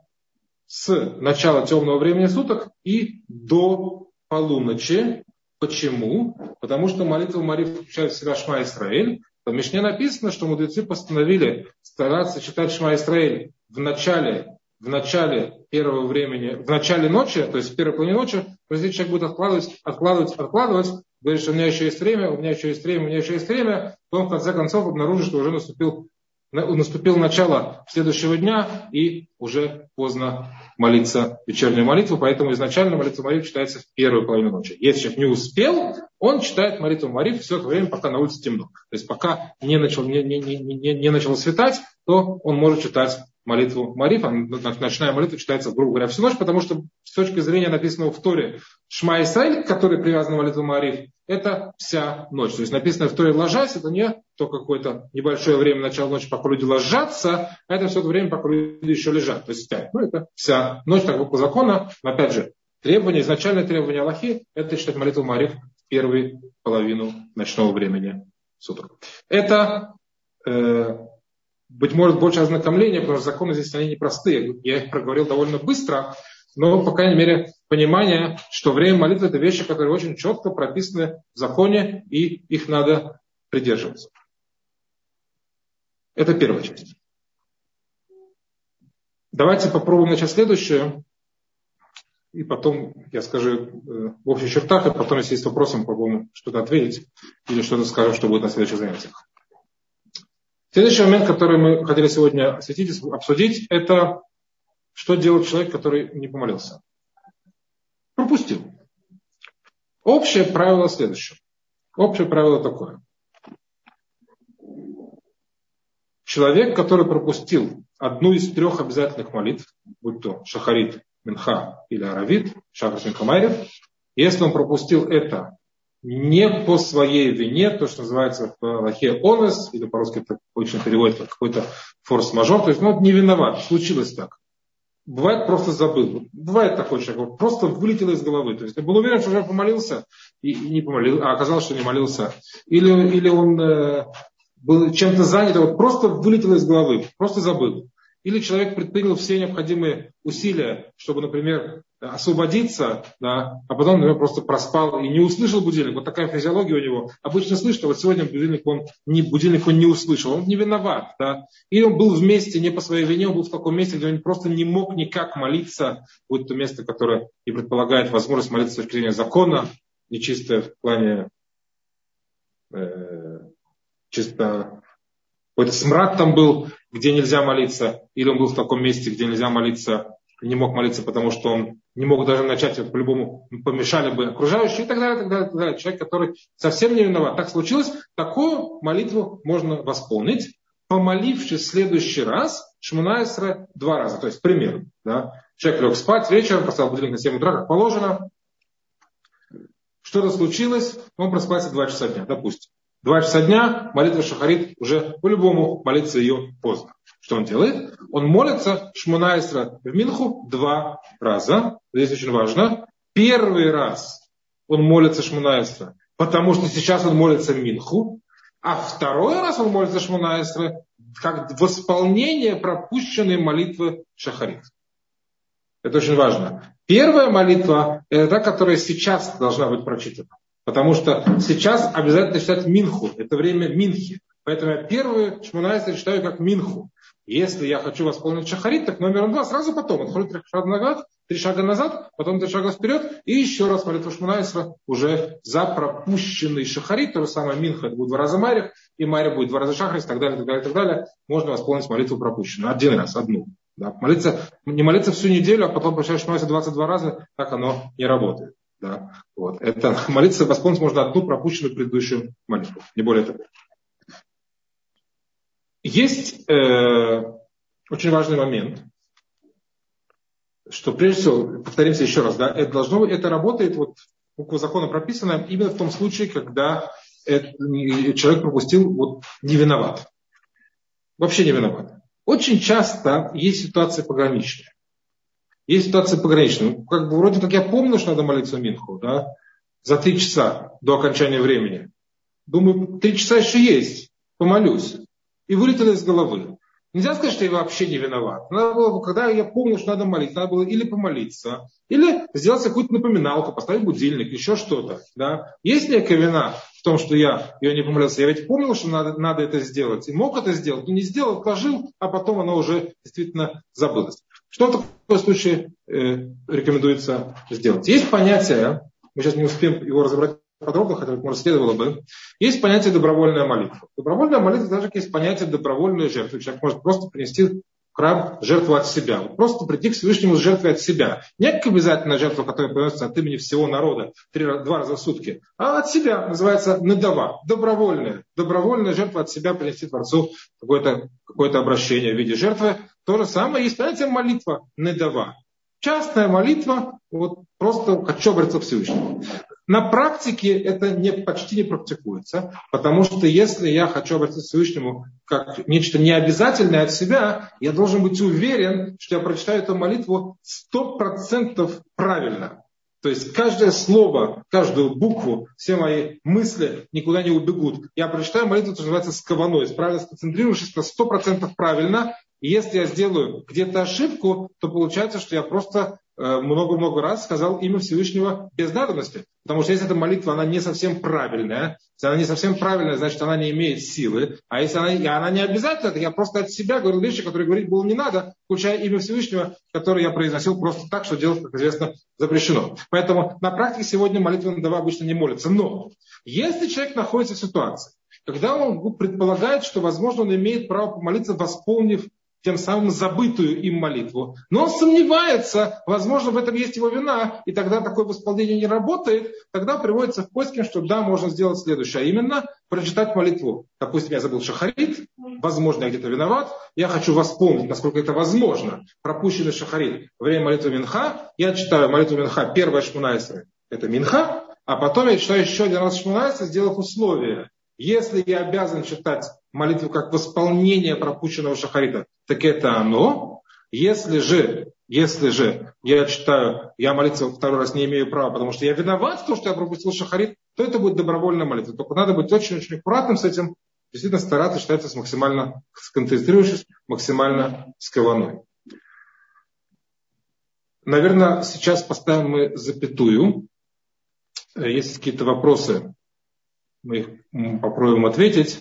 с начала темного времени суток и до полуночи. Почему? Потому что молитва Маариф включает в себя Шма Исраэль. В Мишне написано, что мудрецы постановили стараться читать Шма Исраэль в начале в начале первого времени, в начале ночи, то есть в первой половине ночи, то есть человек будет откладывать, откладывать, откладывать, говорит, что у меня еще есть время, у меня еще есть время, у меня еще есть время, то он в конце концов обнаружит, что уже наступил наступило начало следующего дня, и уже поздно молиться вечернюю молитву, поэтому изначально молитва молитвы читается в первую половину ночи. Если человек не успел, он читает молитву молитвы все это время, пока на улице темно. То есть пока не, начал, не, не, не, не, не начало светать, то он может читать молитву Мариф, ночная молитва читается, грубо говоря, всю ночь, потому что с точки зрения написанного в Торе Шма Исраиль, который привязан к молитве Мариф, это вся ночь. То есть написано в Торе ложась, это не то какое-то небольшое время начала ночи, пока люди ложатся, а это все это время, пока люди еще лежат, то есть спят. Ну, это вся ночь, так по закону. Но опять же, требование, изначальное требование Аллахи, это читать молитву Мариф в первую половину ночного времени суток. Это э, быть может, больше ознакомления, потому что законы здесь они непростые. Я их проговорил довольно быстро, но, по крайней мере, понимание, что время молитвы – это вещи, которые очень четко прописаны в законе, и их надо придерживаться. Это первая часть. Давайте попробуем начать следующее, и потом я скажу э, в общих чертах, и потом, если есть вопросы, мы попробуем что-то ответить или что-то скажем, что будет на следующих занятиях. Следующий момент, который мы хотели сегодня осветить, обсудить, это что делать человек, который не помолился. Пропустил. Общее правило следующее. Общее правило такое. Человек, который пропустил одну из трех обязательных молитв, будь то Шахарит, Минха или Аравит, Шахар Минхамайрев, если он пропустил это не по своей вине, то, что называется в Аллахе онес, или по-русски это обычно переводит как какой-то форс-мажор, то есть, ну, не виноват, случилось так. Бывает, просто забыл. Бывает такой человек, просто вылетело из головы. То есть, ты был уверен, что уже помолился, и, и не помолился, а оказалось, что не молился. Или, или он э, был чем-то занят, а вот просто вылетело из головы, просто забыл. Или человек предпринял все необходимые усилия, чтобы, например, освободиться, да, а потом, например, просто проспал и не услышал будильник. Вот такая физиология у него. Обычно слышно, вот сегодня будильник он не, будильник он не услышал, он не виноват. Да. Или он был вместе не по своей вине, он был в таком месте, где он просто не мог никак молиться. Вот то место, которое и предполагает возможность молиться с точки зрения закона, нечистое в плане э, чисто какой-то смрад там был, где нельзя молиться, или он был в таком месте, где нельзя молиться, не мог молиться, потому что он не мог даже начать, это по-любому помешали бы окружающие и так далее, так далее, так далее. Человек, который совсем не виноват. Так случилось, такую молитву можно восполнить, помолившись в следующий раз Шмунайсра два раза. То есть пример. Да? Человек лег спать вечером, поставил будильник на 7 утра, как положено. Что-то случилось, он просыпается 2 часа дня, допустим. Два часа дня, молитва Шахарит, уже по-любому молиться ее поздно. Что он делает? Он молится Шмунайсра в Минху два раза. Здесь очень важно. Первый раз он молится Шмунайсра, потому что сейчас он молится Минху. А второй раз он молится Шмунайсра как восполнение пропущенной молитвы Шахарит. Это очень важно. Первая молитва – это та, которая сейчас должна быть прочитана. Потому что сейчас обязательно читать Минху. Это время Минхи. Поэтому я первую Шмунайса читаю как Минху. Если я хочу восполнить шахарит, так номер два сразу потом. Отходит три шага назад, три шага назад, потом три шага вперед, и еще раз молитва Шмунайсра уже за пропущенный шахарит, то же самое Минха, это будет два раза Марих, и Мария будет два раза шахарит, и так далее, так далее, так далее. Можно восполнить молитву пропущенную. Один раз, одну. Да. Молиться, не молиться всю неделю, а потом прощаешь Шмунайсра 22 раза, так оно не работает. Да? Вот. Это молиться восполнить можно одну пропущенную предыдущую молитву, не более того. Есть э, очень важный момент, что прежде всего, повторимся еще раз, да, это должно это работает, вот буква закона прописана именно в том случае, когда это, человек пропустил, вот не виноват. Вообще не виноват. Очень часто есть ситуации пограничные. Есть ситуация пограничная. Ну, как бы вроде как я помню, что надо молиться Минху, да, за три часа до окончания времени. Думаю, три часа еще есть, помолюсь. И вылетело из головы. Нельзя сказать, что я вообще не виноват. Надо было, когда я помню, что надо молиться, надо было или помолиться, или сделать какую-то напоминалку, поставить будильник, еще что-то. Да? Есть некая вина в том, что я ее не помолился. Я ведь помнил, что надо, надо это сделать, и мог это сделать, но не сделал, отложил, а потом оно уже действительно забылось. Что в таком случае э, рекомендуется сделать? Есть понятие, мы сейчас не успеем его разобрать подробно, хотя, может, следовало бы. Есть понятие добровольная молитва. Добровольная молитва даже есть понятие добровольной жертвы. Человек может просто принести в храм жертву от себя. Вот просто прийти к Всевышнему с жертвой от себя. Не как обязательно жертва, которая приносится от имени всего народа три, два раза в сутки, а от себя. Называется надава. Добровольная. Добровольная жертва от себя принести Творцу какое-то какое обращение в виде жертвы. То же самое есть понятие молитва. Надава. Частная молитва, вот просто хочу обратиться к Всевышнему. На практике это не, почти не практикуется, потому что если я хочу обратиться к Всевышнему как нечто необязательное от себя, я должен быть уверен, что я прочитаю эту молитву сто процентов правильно. То есть каждое слово, каждую букву, все мои мысли никуда не убегут. Я прочитаю молитву, что называется скованой, правильно сконцентрируешься на сто процентов правильно. И если я сделаю где-то ошибку, то получается, что я просто много-много раз сказал имя Всевышнего без надобности. Потому что если эта молитва, она не совсем правильная, если она не совсем правильная, значит, она не имеет силы. А если она, и она не обязательно, я просто от себя говорил вещи, которые говорить было не надо, включая имя Всевышнего, которое я произносил просто так, что делать, как известно, запрещено. Поэтому на практике сегодня молитва на обычно не молится. Но если человек находится в ситуации, когда он предполагает, что, возможно, он имеет право помолиться, восполнив тем самым забытую им молитву. Но он сомневается, возможно, в этом есть его вина, и тогда такое восполнение не работает, тогда приводится в поиске, что да, можно сделать следующее, а именно прочитать молитву. Допустим, я забыл шахарит, возможно, я где-то виноват, я хочу восполнить, насколько это возможно, пропущенный шахарит во время молитвы Минха, я читаю молитву Минха, первая шмунайсера, это Минха, а потом я читаю еще один раз шмунайсера, сделав условие. Если я обязан читать молитву как восполнение пропущенного шахарита, так это оно. Если же, если же я читаю, я молиться второй раз не имею права, потому что я виноват в том, что я пропустил шахарит, то это будет добровольная молитва. Только надо быть очень-очень аккуратным с этим, действительно стараться считаться с максимально сконцентрировавшись, максимально скованной. Наверное, сейчас поставим мы запятую. Есть какие-то вопросы, мы их попробуем ответить.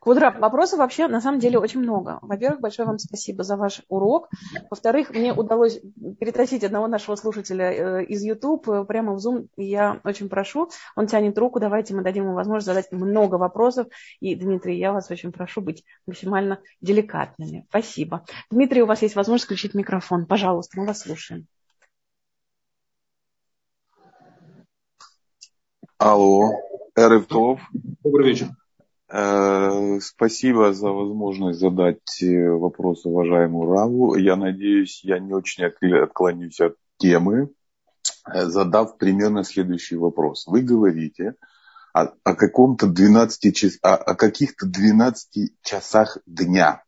Квадра, вопросов вообще на самом деле очень много. Во-первых, большое вам спасибо за ваш урок. Во-вторых, мне удалось перетащить одного нашего слушателя э, из YouTube э, прямо в Zoom. Я очень прошу, он тянет руку, давайте мы дадим ему возможность задать много вопросов. И, Дмитрий, я вас очень прошу быть максимально деликатными. Спасибо. Дмитрий, у вас есть возможность включить микрофон. Пожалуйста, мы вас слушаем. Алло, Эревтов. Добрый вечер. Э, спасибо за возможность задать э, вопрос уважаемому Раву. Я надеюсь, я не очень отклонюсь от темы, э, задав примерно следующий вопрос. Вы говорите о, о каком-то 12 час, о, о каких-то 12 часах дня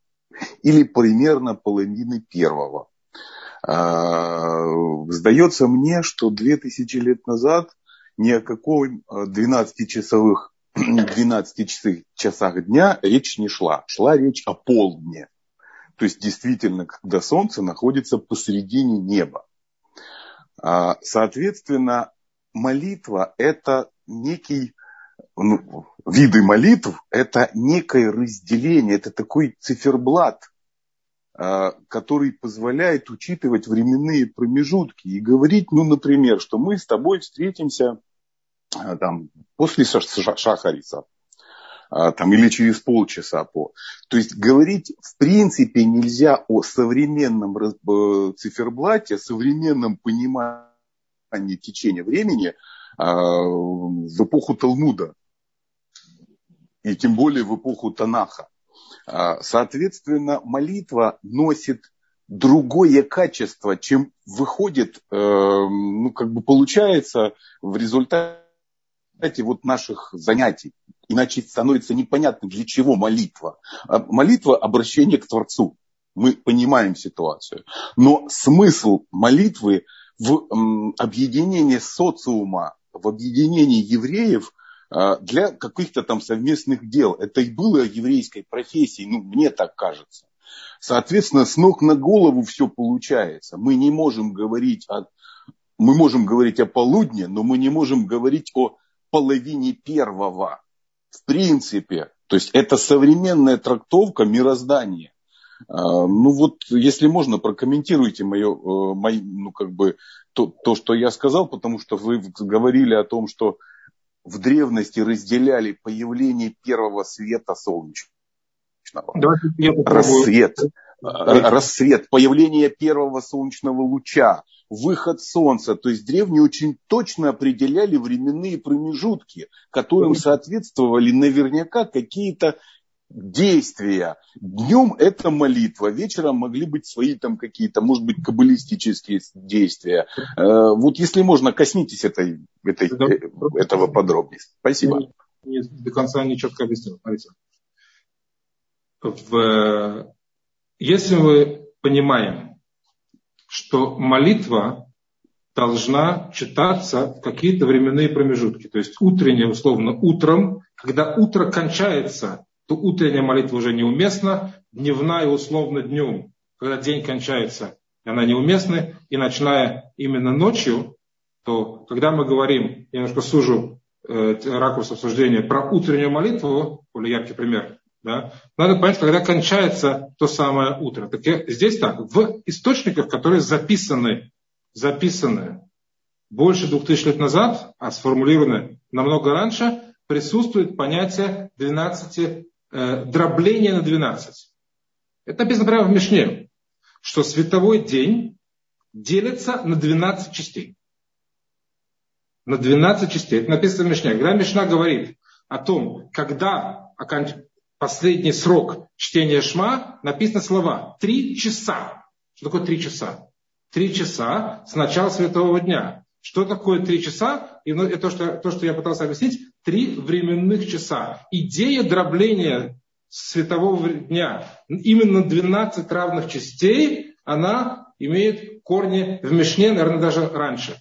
или примерно половины первого. Сдается мне, что 2000 лет назад ни о каком 12-часовых 12 часах дня речь не шла. Шла речь о полдне. То есть действительно, когда солнце находится посередине неба. А, соответственно, молитва – это некий ну, виды молитв, это некое разделение, это такой циферблат, а, который позволяет учитывать временные промежутки и говорить, ну, например, что мы с тобой встретимся там, после шахариса, а, там, или через полчаса по. То есть говорить в принципе нельзя о современном э, циферблате, современном понимании течения времени в эпоху Талмуда. И тем более в эпоху Танаха. Соответственно, молитва носит другое качество, чем выходит, э, ну, как бы получается в результате результате вот наших занятий. Иначе становится непонятным, для чего молитва. А молитва – обращение к Творцу. мы понимаем ситуацию. Но смысл молитвы в объединении социума, в объединении евреев а, для каких-то там совместных дел. Это и было еврейской профессией, ну, мне так кажется. Соответственно, с ног на голову все получается. Мы не можем говорить о... Мы можем говорить о полудне, но мы не можем говорить о половине первого. В принципе. То есть это современная трактовка мироздания. А, ну вот, если можно, прокомментируйте мое, э, мое ну как бы то, то, что я сказал, потому что вы говорили о том, что в древности разделяли появление первого света солнечного. Рассвет. Рассвет, появление первого солнечного луча, выход солнца. То есть древние очень точно определяли временные промежутки, которым соответствовали наверняка какие-то действия. Днем это молитва, вечером могли быть свои там какие-то, может быть, каббалистические действия. Э, вот если можно, коснитесь этой, этой, этого подробнее. Спасибо. Не, до конца не четко объяснил. Смотрите. В, если мы понимаем, что молитва должна читаться в какие-то временные промежутки, то есть утренняя, условно, утром, когда утро кончается, то утренняя молитва уже неуместна, дневная условно днем, когда день кончается, она неуместна, и ночная именно ночью, то когда мы говорим, я немножко сужу э, ракурс обсуждения про утреннюю молитву, более яркий пример, да, надо понять, когда кончается то самое утро. Так я, здесь так, в источниках, которые записаны, записаны больше двух тысяч лет назад, а сформулированы намного раньше, присутствует понятие 12 э, дробление на 12. Это написано прямо в Мишне, что световой день делится на 12 частей. На 12 частей. Это написано в Мишне. Когда Мишна говорит о том, когда оконч... последний срок чтения Шма, написано слова «три часа». Что такое три часа? Три часа с начала светового дня. Что такое три часа? И это то что, то, что я пытался объяснить. Три временных часа. Идея дробления светового дня, именно 12 равных частей, она имеет корни в Мишне, наверное, даже раньше.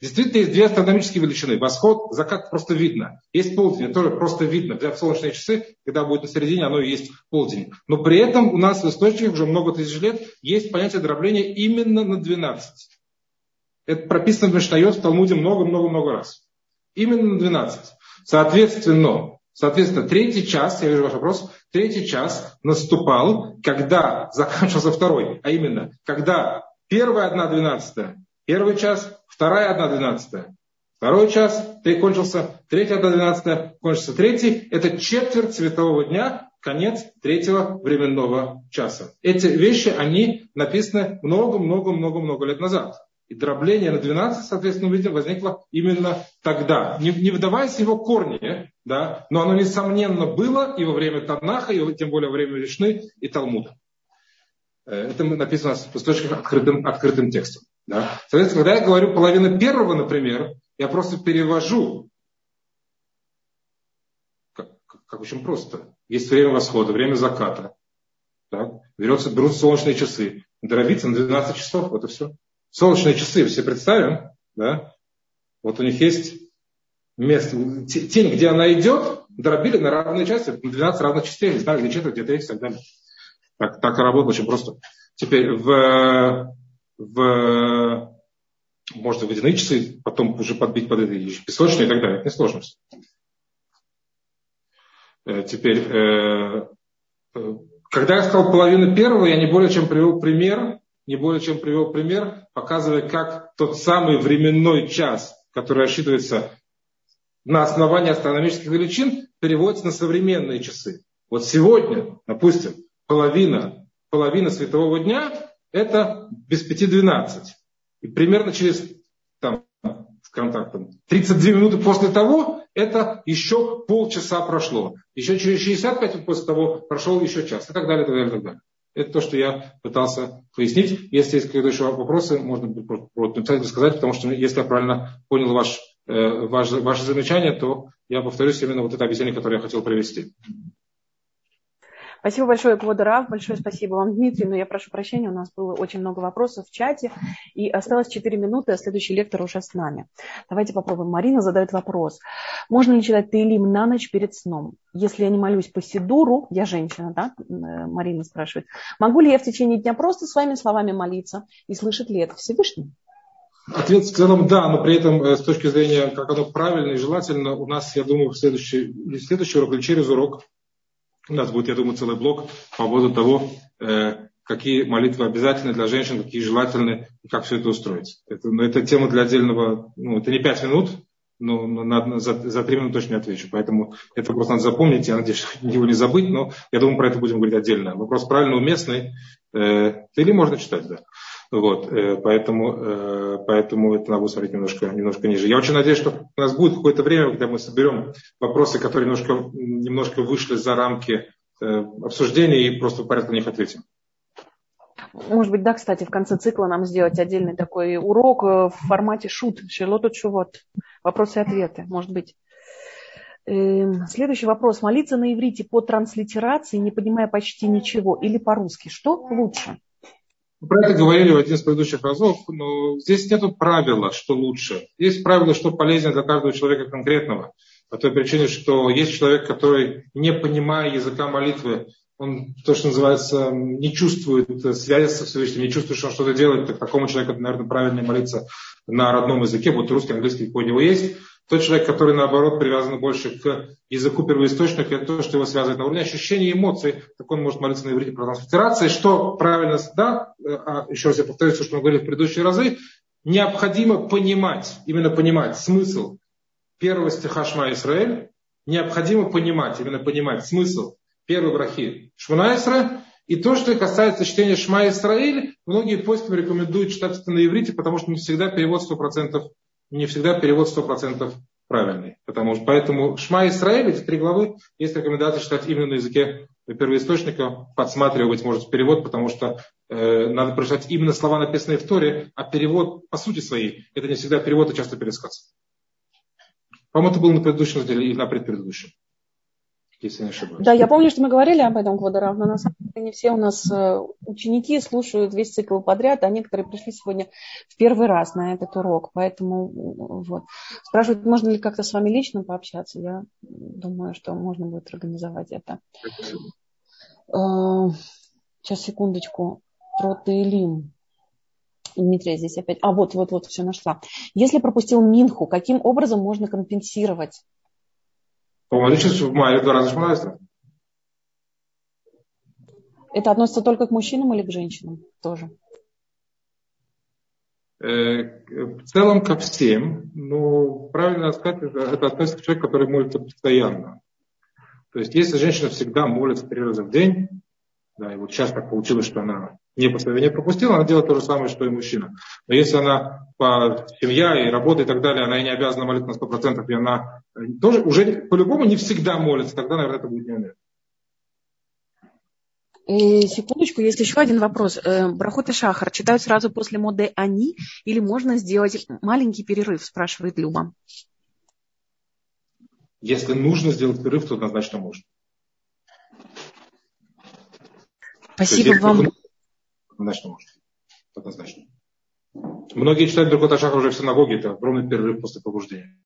Действительно, есть две астрономические величины. Восход, закат просто видно. Есть полдень, тоже просто видно. Для солнечные часы, когда будет на середине, оно и есть полдень. Но при этом у нас в источниках уже много тысяч лет есть понятие дробления именно на 12. Это прописано в Мишнайот в Талмуде много-много-много раз. Именно на 12. Соответственно, соответственно, третий час, я вижу ваш вопрос, третий час наступал, когда заканчивался второй. А именно, когда первая одна двенадцатая, первый час, вторая одна двенадцатая. Второй час, ты кончился, третья одна двенадцатая, кончился третий. Это четверть светового дня, конец третьего временного часа. Эти вещи, они написаны много-много-много-много лет назад. И дробление на 12, соответственно, видим, возникло именно тогда. Не, не вдаваясь в его корни, да, но оно, несомненно, было и во время Танаха, и тем более во время Вишны и Талмуда. Э, это написано в источниках открытым, открытым текстом. Да. Соответственно, когда я говорю половина первого, например, я просто перевожу. Как, как очень просто. Есть время восхода, время заката. Так. Берется, берутся солнечные часы. Дробится на 12 часов, вот и все солнечные часы, все представим, да, вот у них есть место, тень, где она идет, дробили на равные части, на 12 равных частей, не знаю, где четверть, где треть и так далее. Так, так работает очень просто. Теперь в, в можно водяные часы, потом уже подбить под это песочные и так далее. Это не сложность. Э, теперь, э, э, когда я сказал половину первого, я не более чем привел пример не более чем привел пример, показывая, как тот самый временной час, который рассчитывается на основании астрономических величин, переводится на современные часы. Вот сегодня, допустим, половина, половина светового дня – это без пяти двенадцать. И примерно через там, скажем так, там, 32 минуты после того, это еще полчаса прошло. Еще через 65 минут после того прошел еще час. И так далее, и так далее, и так далее. Это то, что я пытался пояснить. Если есть какие-то еще вопросы, можно написать сказать, потому что если я правильно понял ваш, э, ваш, ваше замечание, то я повторюсь именно вот это объяснение, которое я хотел привести. Спасибо большое, Квадорав. Большое спасибо вам, Дмитрий. Но я прошу прощения, у нас было очень много вопросов в чате. И осталось 4 минуты, а следующий лектор уже с нами. Давайте попробуем. Марина задает вопрос. Можно ли читать Таилим на ночь перед сном? Если я не молюсь по Сидуру, я женщина, да, э, Марина спрашивает, могу ли я в течение дня просто своими словами молиться? И слышит ли это Всевышний? Ответ в целом да, но при этом э, с точки зрения, как оно правильно и желательно, у нас, я думаю, в следующий, следующий урок или через урок у нас будет, я думаю, целый блок по поводу того, э, какие молитвы обязательны для женщин, какие желательны, и как все это устроить. Это, но это тема для отдельного, ну, это не пять минут, но на, за, за три минуты точно не отвечу. Поэтому это просто надо запомнить, я надеюсь, его не забыть, но я думаю, про это будем говорить отдельно. Вопрос правильно уместный. Э, или можно читать, да. Вот, э, поэтому, э, поэтому это надо будет смотреть немножко, немножко ниже. Я очень надеюсь, что у нас будет какое-то время, когда мы соберем вопросы, которые немножко, немножко вышли за рамки э, обсуждения и просто в порядке на них ответим. Может быть, да, кстати, в конце цикла нам сделать отдельный такой урок в формате шут, шелоту чувот, вопросы и ответы, может быть. Эм, следующий вопрос. Молиться на иврите по транслитерации, не понимая почти ничего, или по-русски. Что лучше? Мы про это говорили в один из предыдущих разов, но здесь нет правила, что лучше. Есть правило, что полезнее для каждого человека конкретного. По той причине, что есть человек, который, не понимая языка молитвы, он, то, что называется, не чувствует связи со Всевышним, не чувствует, что он что-то делает, так такому человеку, наверное, правильно молиться на родном языке, вот русский, английский у него есть. Тот человек, который, наоборот, привязан больше к языку первоисточника, это то, что его связывает на уровне ощущений эмоций, так он может молиться на иврите про трансфитерации, что правильно, да, а еще раз я повторюсь, что мы говорили в предыдущие разы, необходимо понимать, именно понимать смысл первого стиха Шма Исраэль, необходимо понимать, именно понимать смысл первой брахи Шмана Исра, и то, что касается чтения Шма Исраэль, многие постим рекомендуют читать это на иврите, потому что не всегда перевод 100% не всегда перевод 100% правильный. Потому что, поэтому Шма Исраиль, эти три главы, есть рекомендация читать именно на языке первоисточника, подсматривать, может, перевод, потому что э, надо прочитать именно слова, написанные в Торе, а перевод по сути своей, это не всегда перевод, а часто пересказ. По-моему, это было на предыдущем разделе и на предпредыдущем если не ошибаюсь. Да, я помню, что мы говорили об этом, Квадорав, но на самом деле не все у нас э, ученики слушают весь цикл подряд, а некоторые пришли сегодня в первый раз на этот урок, поэтому вот. Спрашивают, можно ли как-то с вами лично пообщаться, я думаю, что можно будет организовать это. Э, сейчас, секундочку, про Таилим. Дмитрия здесь опять. А, вот, вот, вот, все нашла. Если пропустил Минху, каким образом можно компенсировать Помолитесь в мае два раза шмонайстра. Это относится только к мужчинам или к женщинам тоже? Э, в целом ко всем, но правильно сказать, это, это относится к человеку, который молится постоянно. То есть, если женщина всегда молится три раза в день, да, и вот сейчас так получилось, что она не по пропустила, она делает то же самое, что и мужчина. Но если она по семья и работа и так далее, она и не обязана молиться на 100%, и она тоже уже по-любому не всегда молится, тогда, наверное, это будет не умеет. И, секундочку, есть еще один вопрос. Э, Брахот и Шахар читают сразу после моды «они» или можно сделать маленький перерыв, спрашивает Люба. Если нужно сделать перерыв, то однозначно можно. Спасибо есть, вам. Однозначно можно. Однозначно. Многие читают Брахот Шахар уже в синагоге, это огромный перерыв после пробуждения.